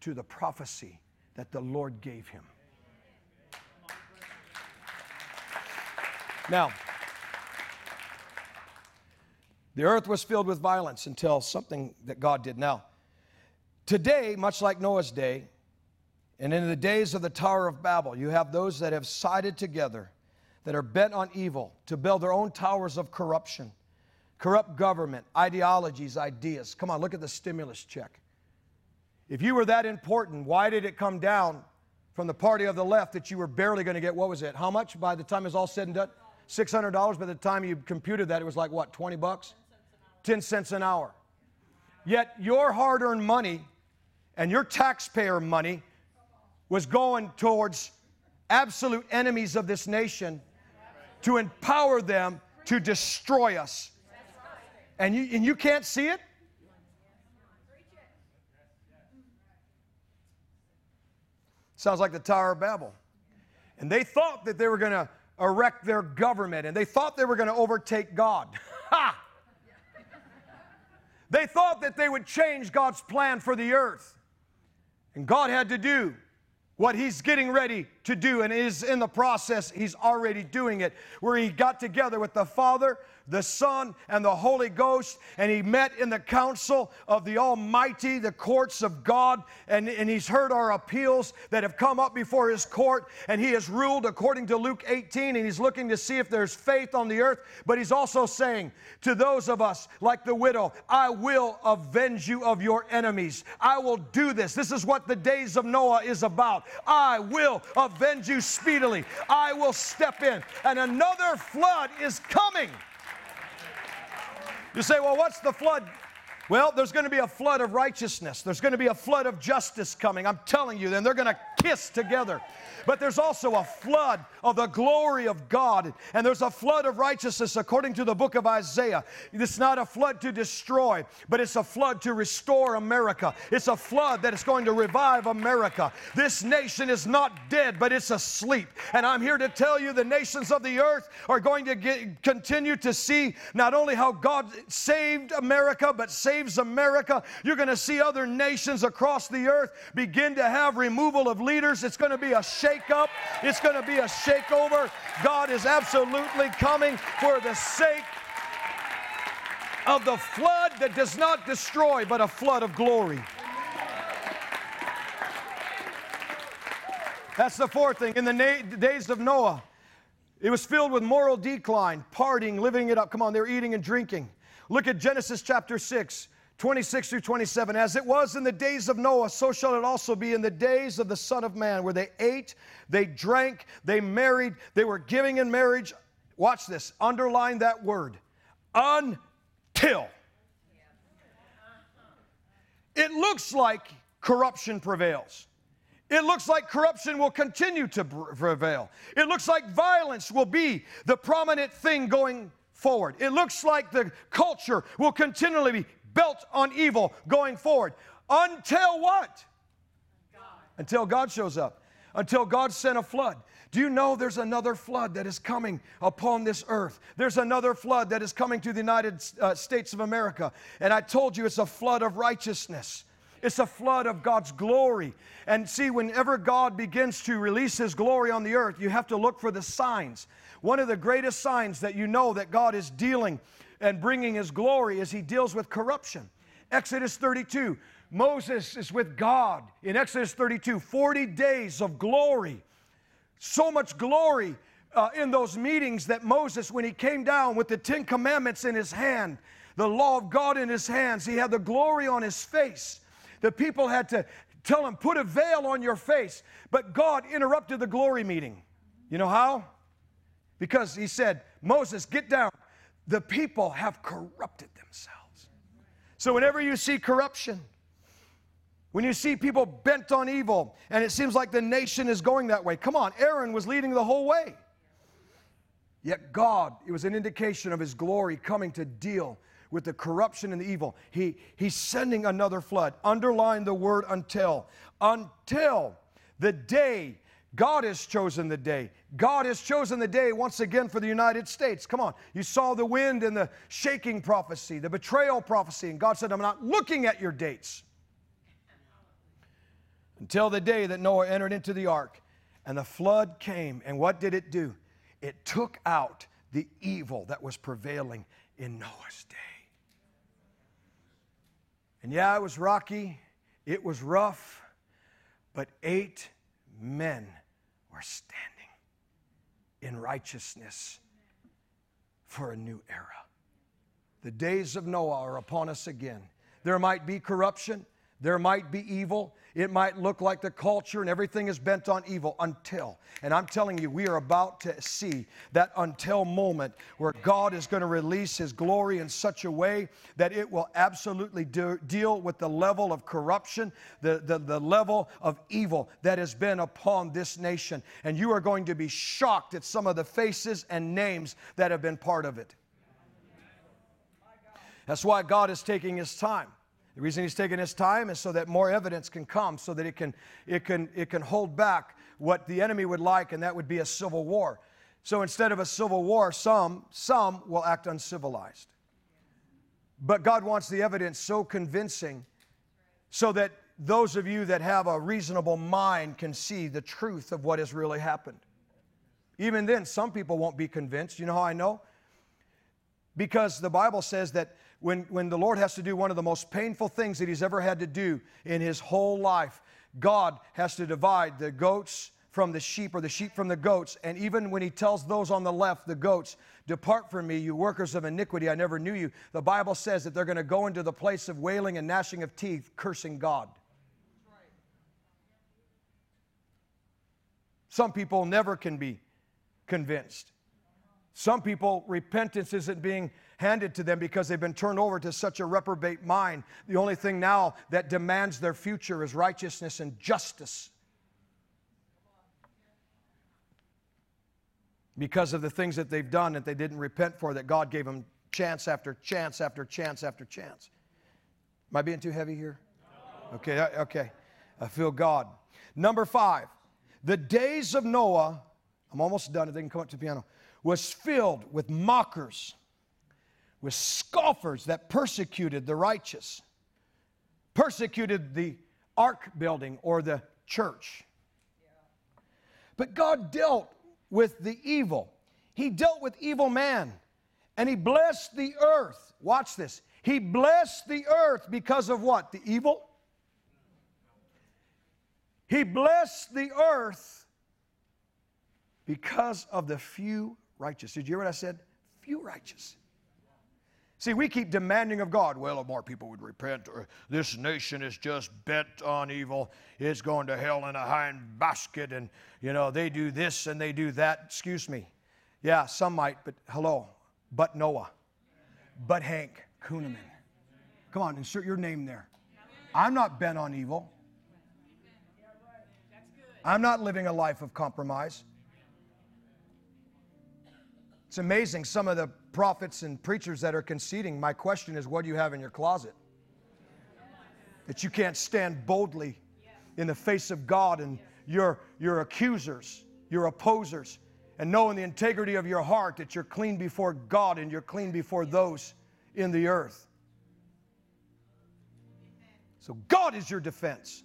to the prophecy that the Lord gave him. Now, the earth was filled with violence until something that God did. Now, today, much like Noah's day, and in the days of the Tower of Babel, you have those that have sided together, that are bent on evil, to build their own towers of corruption, corrupt government, ideologies, ideas. Come on, look at the stimulus check. If you were that important, why did it come down from the party of the left that you were barely going to get, what was it? How much by the time it was all said and done? $600. By the time you computed that, it was like what, 20 bucks? 10 cents an hour. Yet your hard earned money and your taxpayer money was going towards absolute enemies of this nation to empower them to destroy us. And you, and you can't see it? Sounds like the Tower of Babel. And they thought that they were going to erect their government and they thought they were going to overtake God. Ha! They thought that they would change God's plan for the earth. And God had to do what He's getting ready to do and is in the process, He's already doing it, where He got together with the Father, the Son, and the Holy Ghost, and he met in the council of the Almighty, the courts of God, and, and he's heard our appeals that have come up before his court, and he has ruled according to Luke 18, and he's looking to see if there's faith on the earth, but he's also saying to those of us, like the widow, I will avenge you of your enemies. I will do this. This is what the days of Noah is about. I will avenge you speedily. I will step in, and another flood is coming. You say, well, what's the flood? Well, there's going to be a flood of righteousness. There's going to be a flood of justice coming. I'm telling you, then they're going to kiss together but there's also a flood of the glory of God, and there's a flood of righteousness according to the book of Isaiah. It's not a flood to destroy, but it's a flood to restore America. It's a flood that is going to revive America. This nation is not dead, but it's asleep. And I'm here to tell you the nations of the earth are going to get, continue to see not only how God saved America, but saves America. You're going to see other nations across the earth begin to have removal of leaders. It's going to be a shake shakeup. It's going to be a shakeover. God is absolutely coming for the sake of the flood that does not destroy, but a flood of glory. That's the fourth thing. In the na- days of Noah, it was filled with moral decline, partying, living it up. Come on, they're eating and drinking. Look at Genesis chapter 6. 26 through 27. As it was in the days of Noah, so shall it also be in the days of the Son of Man, where they ate, they drank, they married, they were giving in marriage. Watch this, underline that word until. It looks like corruption prevails. It looks like corruption will continue to prevail. It looks like violence will be the prominent thing going forward. It looks like the culture will continually be built on evil going forward. Until what? God. Until God shows up. Until God sent a flood. Do you know there's another flood that is coming upon this earth? There's another flood that is coming to the United uh, States of America. And I told you it's a flood of righteousness. It's a flood of God's glory. And see, whenever God begins to release His glory on the earth, you have to look for the signs. One of the greatest signs that you know that God is dealing and bringing his glory as he deals with corruption. Exodus 32, Moses is with God in Exodus 32, 40 days of glory. So much glory uh, in those meetings that Moses, when he came down with the Ten Commandments in his hand, the law of God in his hands, he had the glory on his face. The people had to tell him, Put a veil on your face. But God interrupted the glory meeting. You know how? Because he said, Moses, get down the people have corrupted themselves. So, whenever you see corruption, when you see people bent on evil, and it seems like the nation is going that way, come on, Aaron was leading the whole way. Yet, God, it was an indication of His glory coming to deal with the corruption and the evil. He, he's sending another flood. Underline the word until. Until the day God has chosen the day. God has chosen the day once again for the United States. Come on. You saw the wind and the shaking prophecy, the betrayal prophecy, and God said, I'm not looking at your dates until the day that Noah entered into the ark and the flood came. And what did it do? It took out the evil that was prevailing in Noah's day. And yeah, it was rocky, it was rough, but eight men were standing in righteousness for a new era. The days of Noah are upon us again. There might be corruption, there might be evil. It might look like the culture and everything is bent on evil until. And I'm telling you, we are about to see that until moment where God is going to release His glory in such a way that it will absolutely deal with the level of corruption, the, the, the level of evil that has been upon this nation. And you are going to be shocked at some of the faces and names that have been part of it. That's why God is taking His time. The reason he's taking his time is so that more evidence can come, so that it can, it can, it can hold back what the enemy would like, and that would be a civil war. So instead of a civil war, some, some will act uncivilized. But God wants the evidence so convincing so that those of you that have a reasonable mind can see the truth of what has really happened. Even then, some people won't be convinced. You know how I know? Because the Bible says that when, when the Lord has to do one of the most painful things that He's ever had to do in His whole life, God has to divide the goats from the sheep or the sheep from the goats. And even when He tells those on the left, the goats, Depart from me, you workers of iniquity, I never knew you, the Bible says that they're going to go into the place of wailing and gnashing of teeth, cursing God. Some people never can be convinced. Some people, repentance isn't being handed to them because they've been turned over to such a reprobate mind. The only thing now that demands their future is righteousness and justice. Because of the things that they've done that they didn't repent for, that God gave them chance after chance after chance after chance. Am I being too heavy here? Okay, okay. I feel God. Number five, the days of Noah, I'm almost done. if They can come up to the piano, was filled with mockers with scoffers that persecuted the righteous, persecuted the ark building or the church. But God dealt with the evil. He dealt with evil man and he blessed the earth. Watch this. He blessed the earth because of what? The evil? He blessed the earth because of the few righteous. Did you hear what I said? Few righteous. See, we keep demanding of God, well, if more people would repent, or this nation is just bent on evil, it's going to hell in a hind basket, and, you know, they do this and they do that. Excuse me. Yeah, some might, but hello. But Noah. But Hank Kunneman. Come on, insert your name there. I'm not bent on evil. I'm not living a life of compromise. It's amazing some of the prophets and preachers that are conceding. My question is, what do you have in your closet? That you can't stand boldly in the face of God and your, your accusers, your opposers, and know in the integrity of your heart that you're clean before God and you're clean before those in the earth. So God is your defense.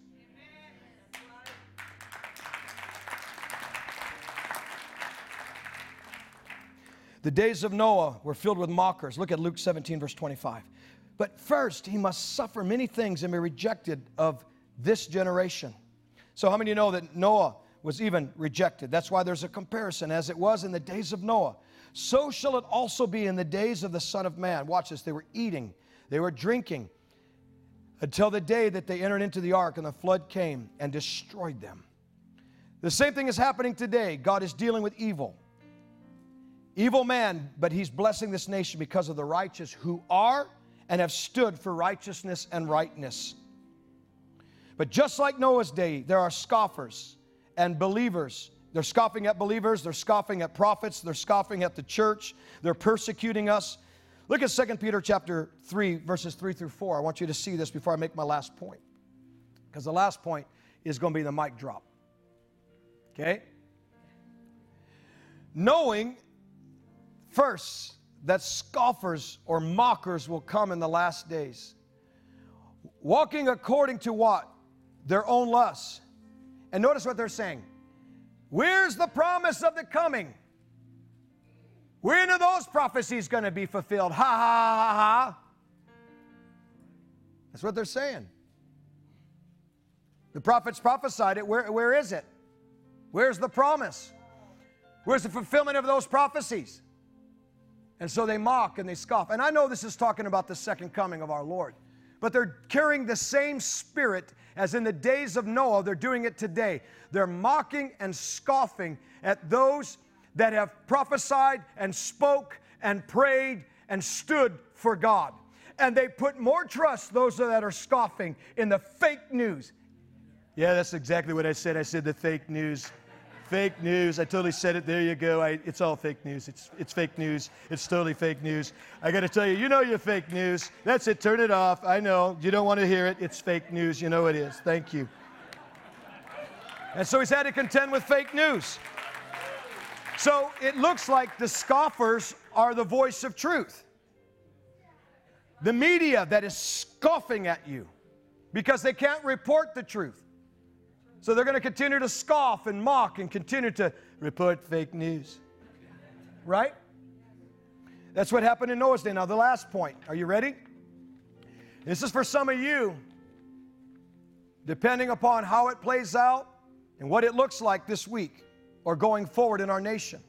The days of Noah were filled with mockers. Look at Luke 17, verse 25. But first, he must suffer many things and be rejected of this generation. So, how many you know that Noah was even rejected? That's why there's a comparison. As it was in the days of Noah, so shall it also be in the days of the Son of Man. Watch this. They were eating, they were drinking until the day that they entered into the ark and the flood came and destroyed them. The same thing is happening today. God is dealing with evil. Evil man, but he's blessing this nation because of the righteous who are and have stood for righteousness and rightness. But just like Noah's day, there are scoffers and believers. They're scoffing at believers, they're scoffing at prophets, they're scoffing at the church, they're persecuting us. Look at 2 Peter chapter 3 verses 3 through 4. I want you to see this before I make my last point. Because the last point is going to be the mic drop. Okay? Knowing First, that scoffers or mockers will come in the last days. Walking according to what? Their own lusts. And notice what they're saying. Where's the promise of the coming? When are those prophecies going to be fulfilled? Ha ha ha ha. That's what they're saying. The prophets prophesied it. Where, where is it? Where's the promise? Where's the fulfillment of those prophecies? And so they mock and they scoff. And I know this is talking about the second coming of our Lord, but they're carrying the same spirit as in the days of Noah. They're doing it today. They're mocking and scoffing at those that have prophesied and spoke and prayed and stood for God. And they put more trust, those that are scoffing, in the fake news. Yeah, that's exactly what I said. I said the fake news. Fake news. I totally said it. There you go. I, it's all fake news. It's, it's fake news. It's totally fake news. I got to tell you, you know you're fake news. That's it. Turn it off. I know. You don't want to hear it. It's fake news. You know it is. Thank you. And so he's had to contend with fake news. So it looks like the scoffers are the voice of truth. The media that is scoffing at you because they can't report the truth. So they're going to continue to scoff and mock and continue to report fake news. Right? That's what happened in Noah's day. Now, the last point. Are you ready? This is for some of you. Depending upon how it plays out and what it looks like this week or going forward in our nation,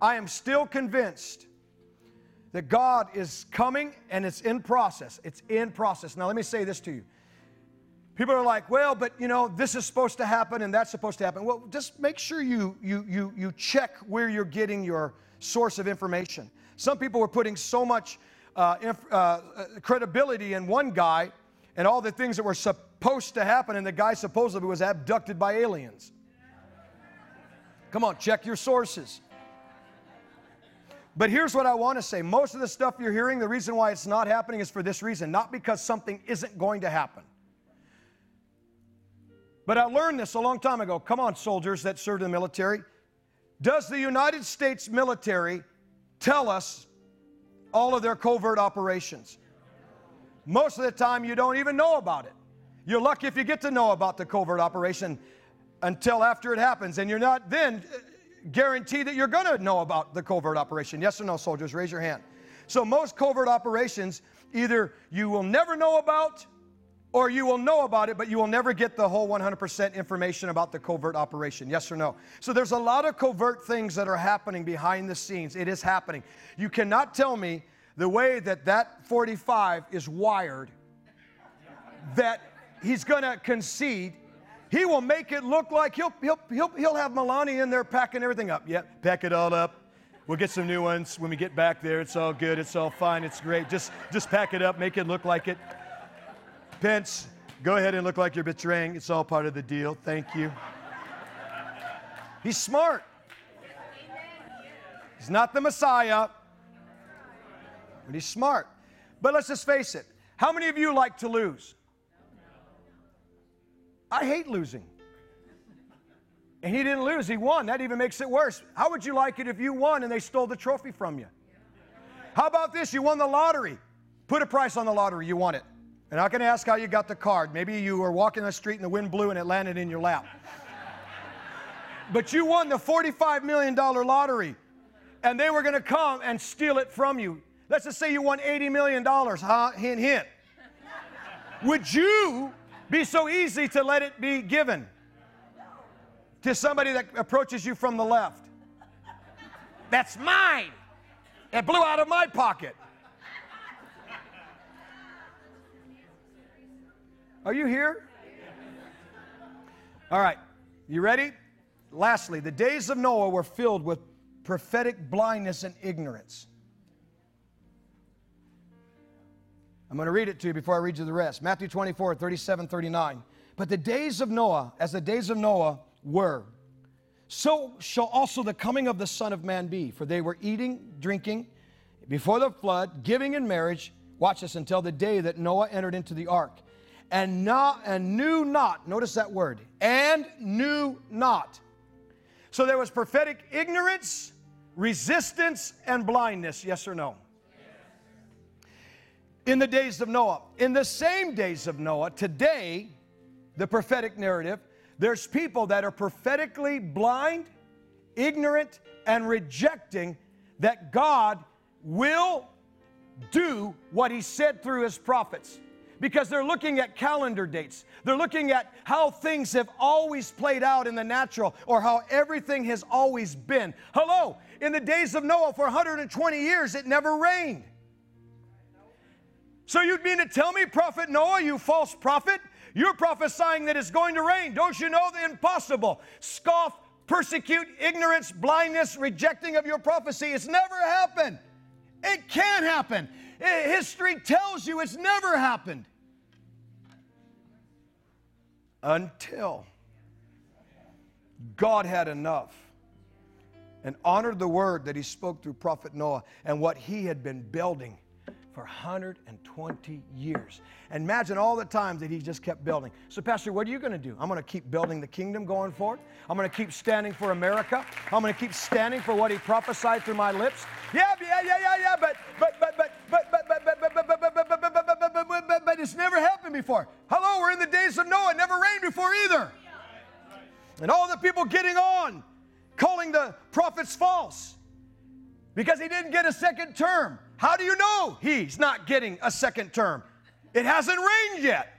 I am still convinced that God is coming and it's in process. It's in process. Now, let me say this to you. People are like, well, but you know, this is supposed to happen and that's supposed to happen. Well, just make sure you, you, you, you check where you're getting your source of information. Some people were putting so much uh, inf- uh, credibility in one guy and all the things that were supposed to happen, and the guy supposedly was abducted by aliens. Come on, check your sources. But here's what I want to say most of the stuff you're hearing, the reason why it's not happening is for this reason, not because something isn't going to happen. But I learned this a long time ago. Come on, soldiers that served in the military. Does the United States military tell us all of their covert operations? Most of the time, you don't even know about it. You're lucky if you get to know about the covert operation until after it happens, and you're not then guaranteed that you're going to know about the covert operation. Yes or no, soldiers? Raise your hand. So, most covert operations, either you will never know about or you will know about it, but you will never get the whole 100% information about the covert operation. Yes or no? So there's a lot of covert things that are happening behind the scenes. It is happening. You cannot tell me the way that that 45 is wired that he's going to concede. He will make it look like he'll, he'll, he'll, he'll have Melania in there packing everything up. Yep, pack it all up. We'll get some new ones when we get back there. It's all good. It's all fine. It's great. Just, just pack it up. Make it look like it. Pence, go ahead and look like you're betraying. It's all part of the deal. Thank you. He's smart. He's not the Messiah, but he's smart. But let's just face it. How many of you like to lose? I hate losing. And he didn't lose, he won. That even makes it worse. How would you like it if you won and they stole the trophy from you? How about this? You won the lottery. Put a price on the lottery, you won it. And I'm not going to ask how you got the card. Maybe you were walking the street and the wind blew and it landed in your lap. but you won the $45 million lottery, and they were going to come and steal it from you. Let's just say you won $80 million, huh? Hint, hint. Would you be so easy to let it be given to somebody that approaches you from the left? That's mine. It blew out of my pocket. Are you here? All right, you ready? Lastly, the days of Noah were filled with prophetic blindness and ignorance. I'm going to read it to you before I read you the rest. Matthew 24, 37, 39. But the days of Noah, as the days of Noah were, so shall also the coming of the Son of Man be. For they were eating, drinking before the flood, giving in marriage, watch this, until the day that Noah entered into the ark and not and knew not notice that word and knew not. So there was prophetic ignorance resistance and blindness yes or no? In the days of noah in the same days of noah today the prophetic narrative there's people that are prophetically blind ignorant and rejecting that God will do what He said through His prophets because they're looking at calendar dates. They're looking at how things have always played out in the natural or how everything has always been. Hello, in the days of Noah for 120 years, it never rained. So you mean to tell me, Prophet Noah, you false prophet, you're prophesying that it's going to rain. Don't you know the impossible? Scoff, persecute, ignorance, blindness, rejecting of your prophecy. It's never happened. It can't happen. Eh, history tells you it's never happened until God had enough and honored the word that he spoke through prophet Noah and what he had been building for 120 years. And imagine all the times that he just kept building. So, Pastor, what are you going to do? I'm going to keep building the kingdom going forward. I'm going to keep standing for America. I'm going to keep standing for what he prophesied through my lips. Yeah, yeah, yeah, yeah, yeah, but, it's never happened before. Hello, we're in the days of Noah. Never rained before either. And all the people getting on, calling the prophets false because he didn't get a second term. How do you know he's not getting a second term? It hasn't rained yet.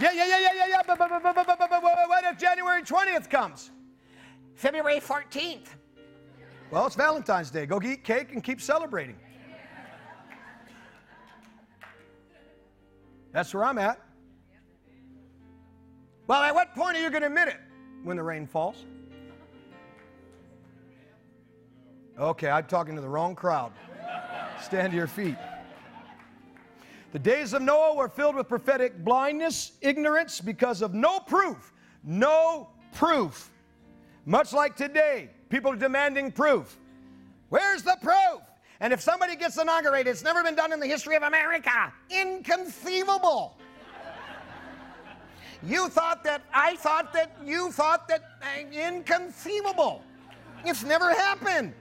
Yeah, yeah, yeah, yeah, yeah, yeah. But, but, but, but, but, but, but what if January 20th comes? February 14th. Well, it's Valentine's Day. Go eat cake and keep celebrating. That's where I'm at. Well, at what point are you going to admit it? When the rain falls. Okay, I'm talking to the wrong crowd. Stand to your feet. The days of Noah were filled with prophetic blindness, ignorance, because of no proof. No proof. Much like today, people are demanding proof. Where's the proof? And if somebody gets inaugurated, it's never been done in the history of America. Inconceivable. You thought that, I thought that, you thought that, uh, inconceivable. It's never happened.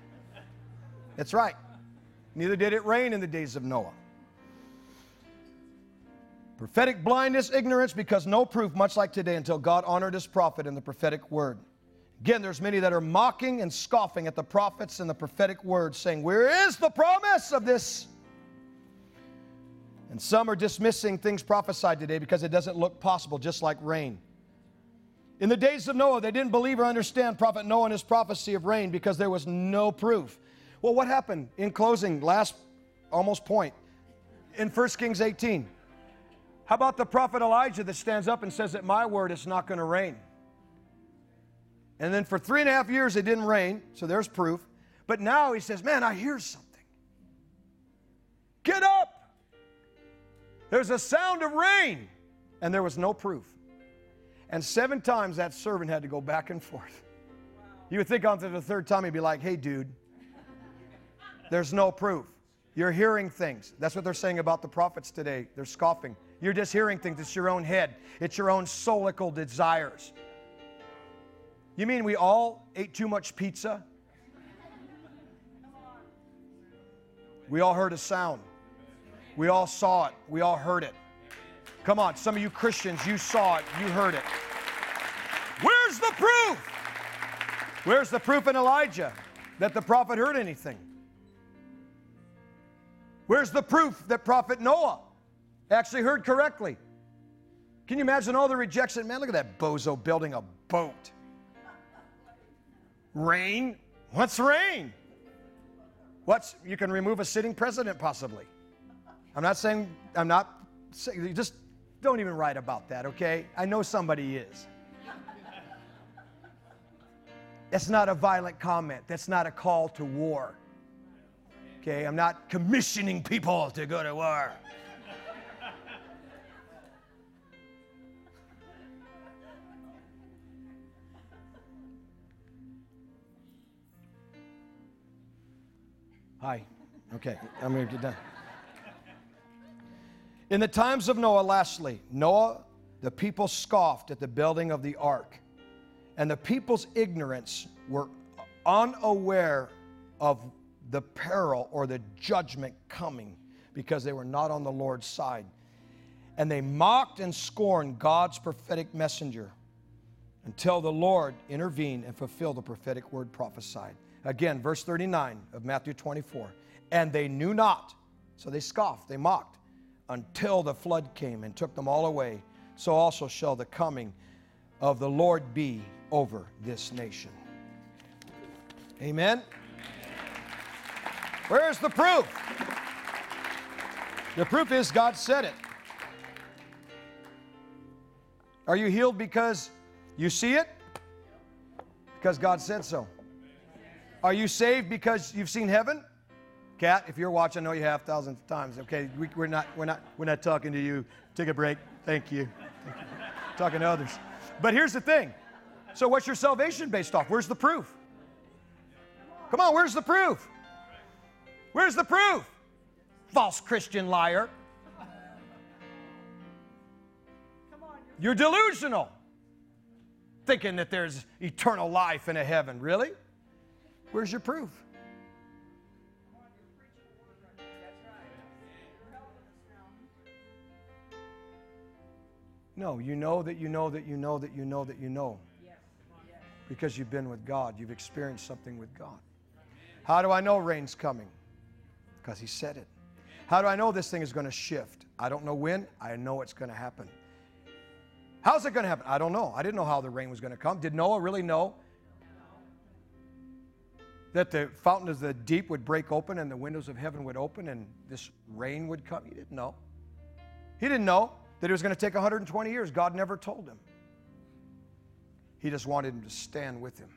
That's right. Neither did it rain in the days of Noah. Prophetic blindness, ignorance, because no proof, much like today, until God honored his prophet in the prophetic word. Again, there's many that are mocking and scoffing at the prophets and the prophetic words, saying, Where is the promise of this? And some are dismissing things prophesied today because it doesn't look possible, just like rain. In the days of Noah, they didn't believe or understand Prophet Noah and his prophecy of rain because there was no proof. Well, what happened in closing, last almost point, in 1 Kings 18? How about the prophet Elijah that stands up and says that my word is not going to rain? And then for three and a half years it didn't rain, so there's proof. But now he says, Man, I hear something. Get up! There's a sound of rain. And there was no proof. And seven times that servant had to go back and forth. You would think after the third time he'd be like, Hey, dude, there's no proof. You're hearing things. That's what they're saying about the prophets today. They're scoffing. You're just hearing things. It's your own head, it's your own soulical desires. You mean we all ate too much pizza? We all heard a sound. We all saw it. We all heard it. Come on, some of you Christians, you saw it. You heard it. Where's the proof? Where's the proof in Elijah that the prophet heard anything? Where's the proof that prophet Noah actually heard correctly? Can you imagine all the rejection? Man, look at that bozo building a boat. Rain? What's rain? What's you can remove a sitting president possibly. I'm not saying, I'm not saying, just don't even write about that, okay? I know somebody is. That's not a violent comment. That's not a call to war. Okay, I'm not commissioning people to go to war. Hi. Okay, I'm going to get done. In the times of Noah, lastly, Noah, the people scoffed at the building of the ark, and the people's ignorance were unaware of the peril or the judgment coming because they were not on the Lord's side. And they mocked and scorned God's prophetic messenger. until the Lord intervened and fulfilled the prophetic word prophesied. Again, verse 39 of Matthew 24. And they knew not, so they scoffed, they mocked, until the flood came and took them all away. So also shall the coming of the Lord be over this nation. Amen. Where's the proof? The proof is God said it. Are you healed because you see it? Because God said so. Are you saved because you've seen heaven? Cat, if you're watching, I know you have thousands of times. Okay, we, are not, we're not, we're not talking to you. Take a break. Thank you. Thank you. Talking to others. But here's the thing. So, what's your salvation based off? Where's the proof? Come on, where's the proof? Where's the proof? False Christian liar. You're delusional. Thinking that there's eternal life in a heaven. Really? Where's your proof? No, you know that you know that you know that you know that you know. Because you've been with God, you've experienced something with God. How do I know rain's coming? Because He said it. How do I know this thing is going to shift? I don't know when, I know it's going to happen. How's it going to happen? I don't know. I didn't know how the rain was going to come. Did Noah really know that the fountain of the deep would break open and the windows of heaven would open and this rain would come? He didn't know. He didn't know that it was going to take 120 years. God never told him. He just wanted him to stand with him.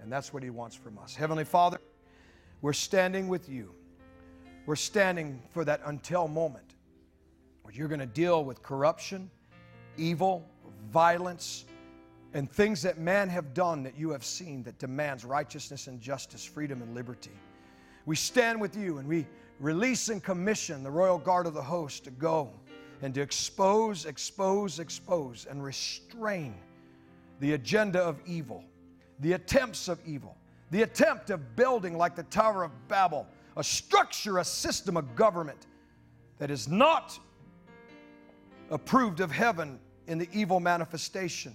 And that's what he wants from us. Heavenly Father, we're standing with you. We're standing for that until moment where you're going to deal with corruption, evil, violence, and things that man have done that you have seen that demands righteousness and justice, freedom and liberty. We stand with you and we release and commission the royal guard of the host to go and to expose, expose, expose, and restrain the agenda of evil, the attempts of evil, the attempt of building like the Tower of Babel, a structure, a system, a government that is not approved of heaven in the evil manifestation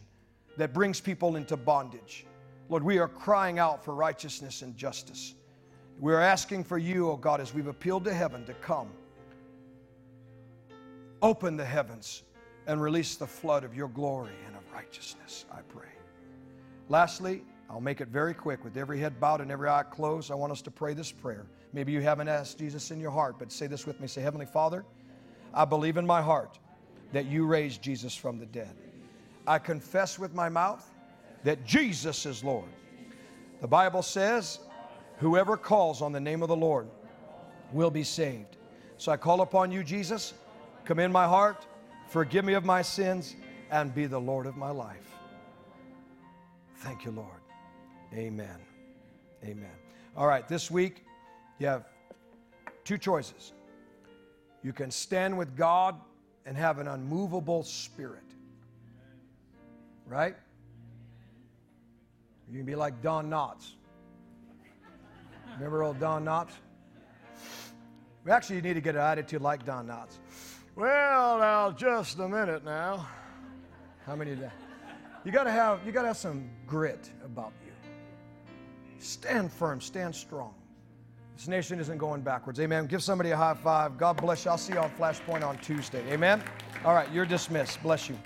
that brings people into bondage. Lord, we are crying out for righteousness and justice. We are asking for you, oh God, as we've appealed to heaven to come Open the heavens and release the flood of your glory and of righteousness, I pray. Lastly, I'll make it very quick with every head bowed and every eye closed. I want us to pray this prayer. Maybe you haven't asked Jesus in your heart, but say this with me. Say, Heavenly Father, I believe in my heart that you raised Jesus from the dead. I confess with my mouth that Jesus is Lord. The Bible says, whoever calls on the name of the Lord will be saved. So I call upon you, Jesus Come in my heart, forgive me of my sins, and be the Lord of my life. Thank you, Lord. Amen. Amen. All right, this week you have two choices. You can stand with God and have an unmovable spirit. Right? You can be like Don Knotts. Remember old Don Knotts? We actually need to get an attitude like Don Knotts. Well, now, just a minute now. How many that? You gotta have you gotta have some grit about you. Stand firm, stand strong. This nation isn't going backwards. Amen. Give somebody a high five. God bless you. I'll see you on Flashpoint on Tuesday. Amen. All right, you're dismissed. Bless you.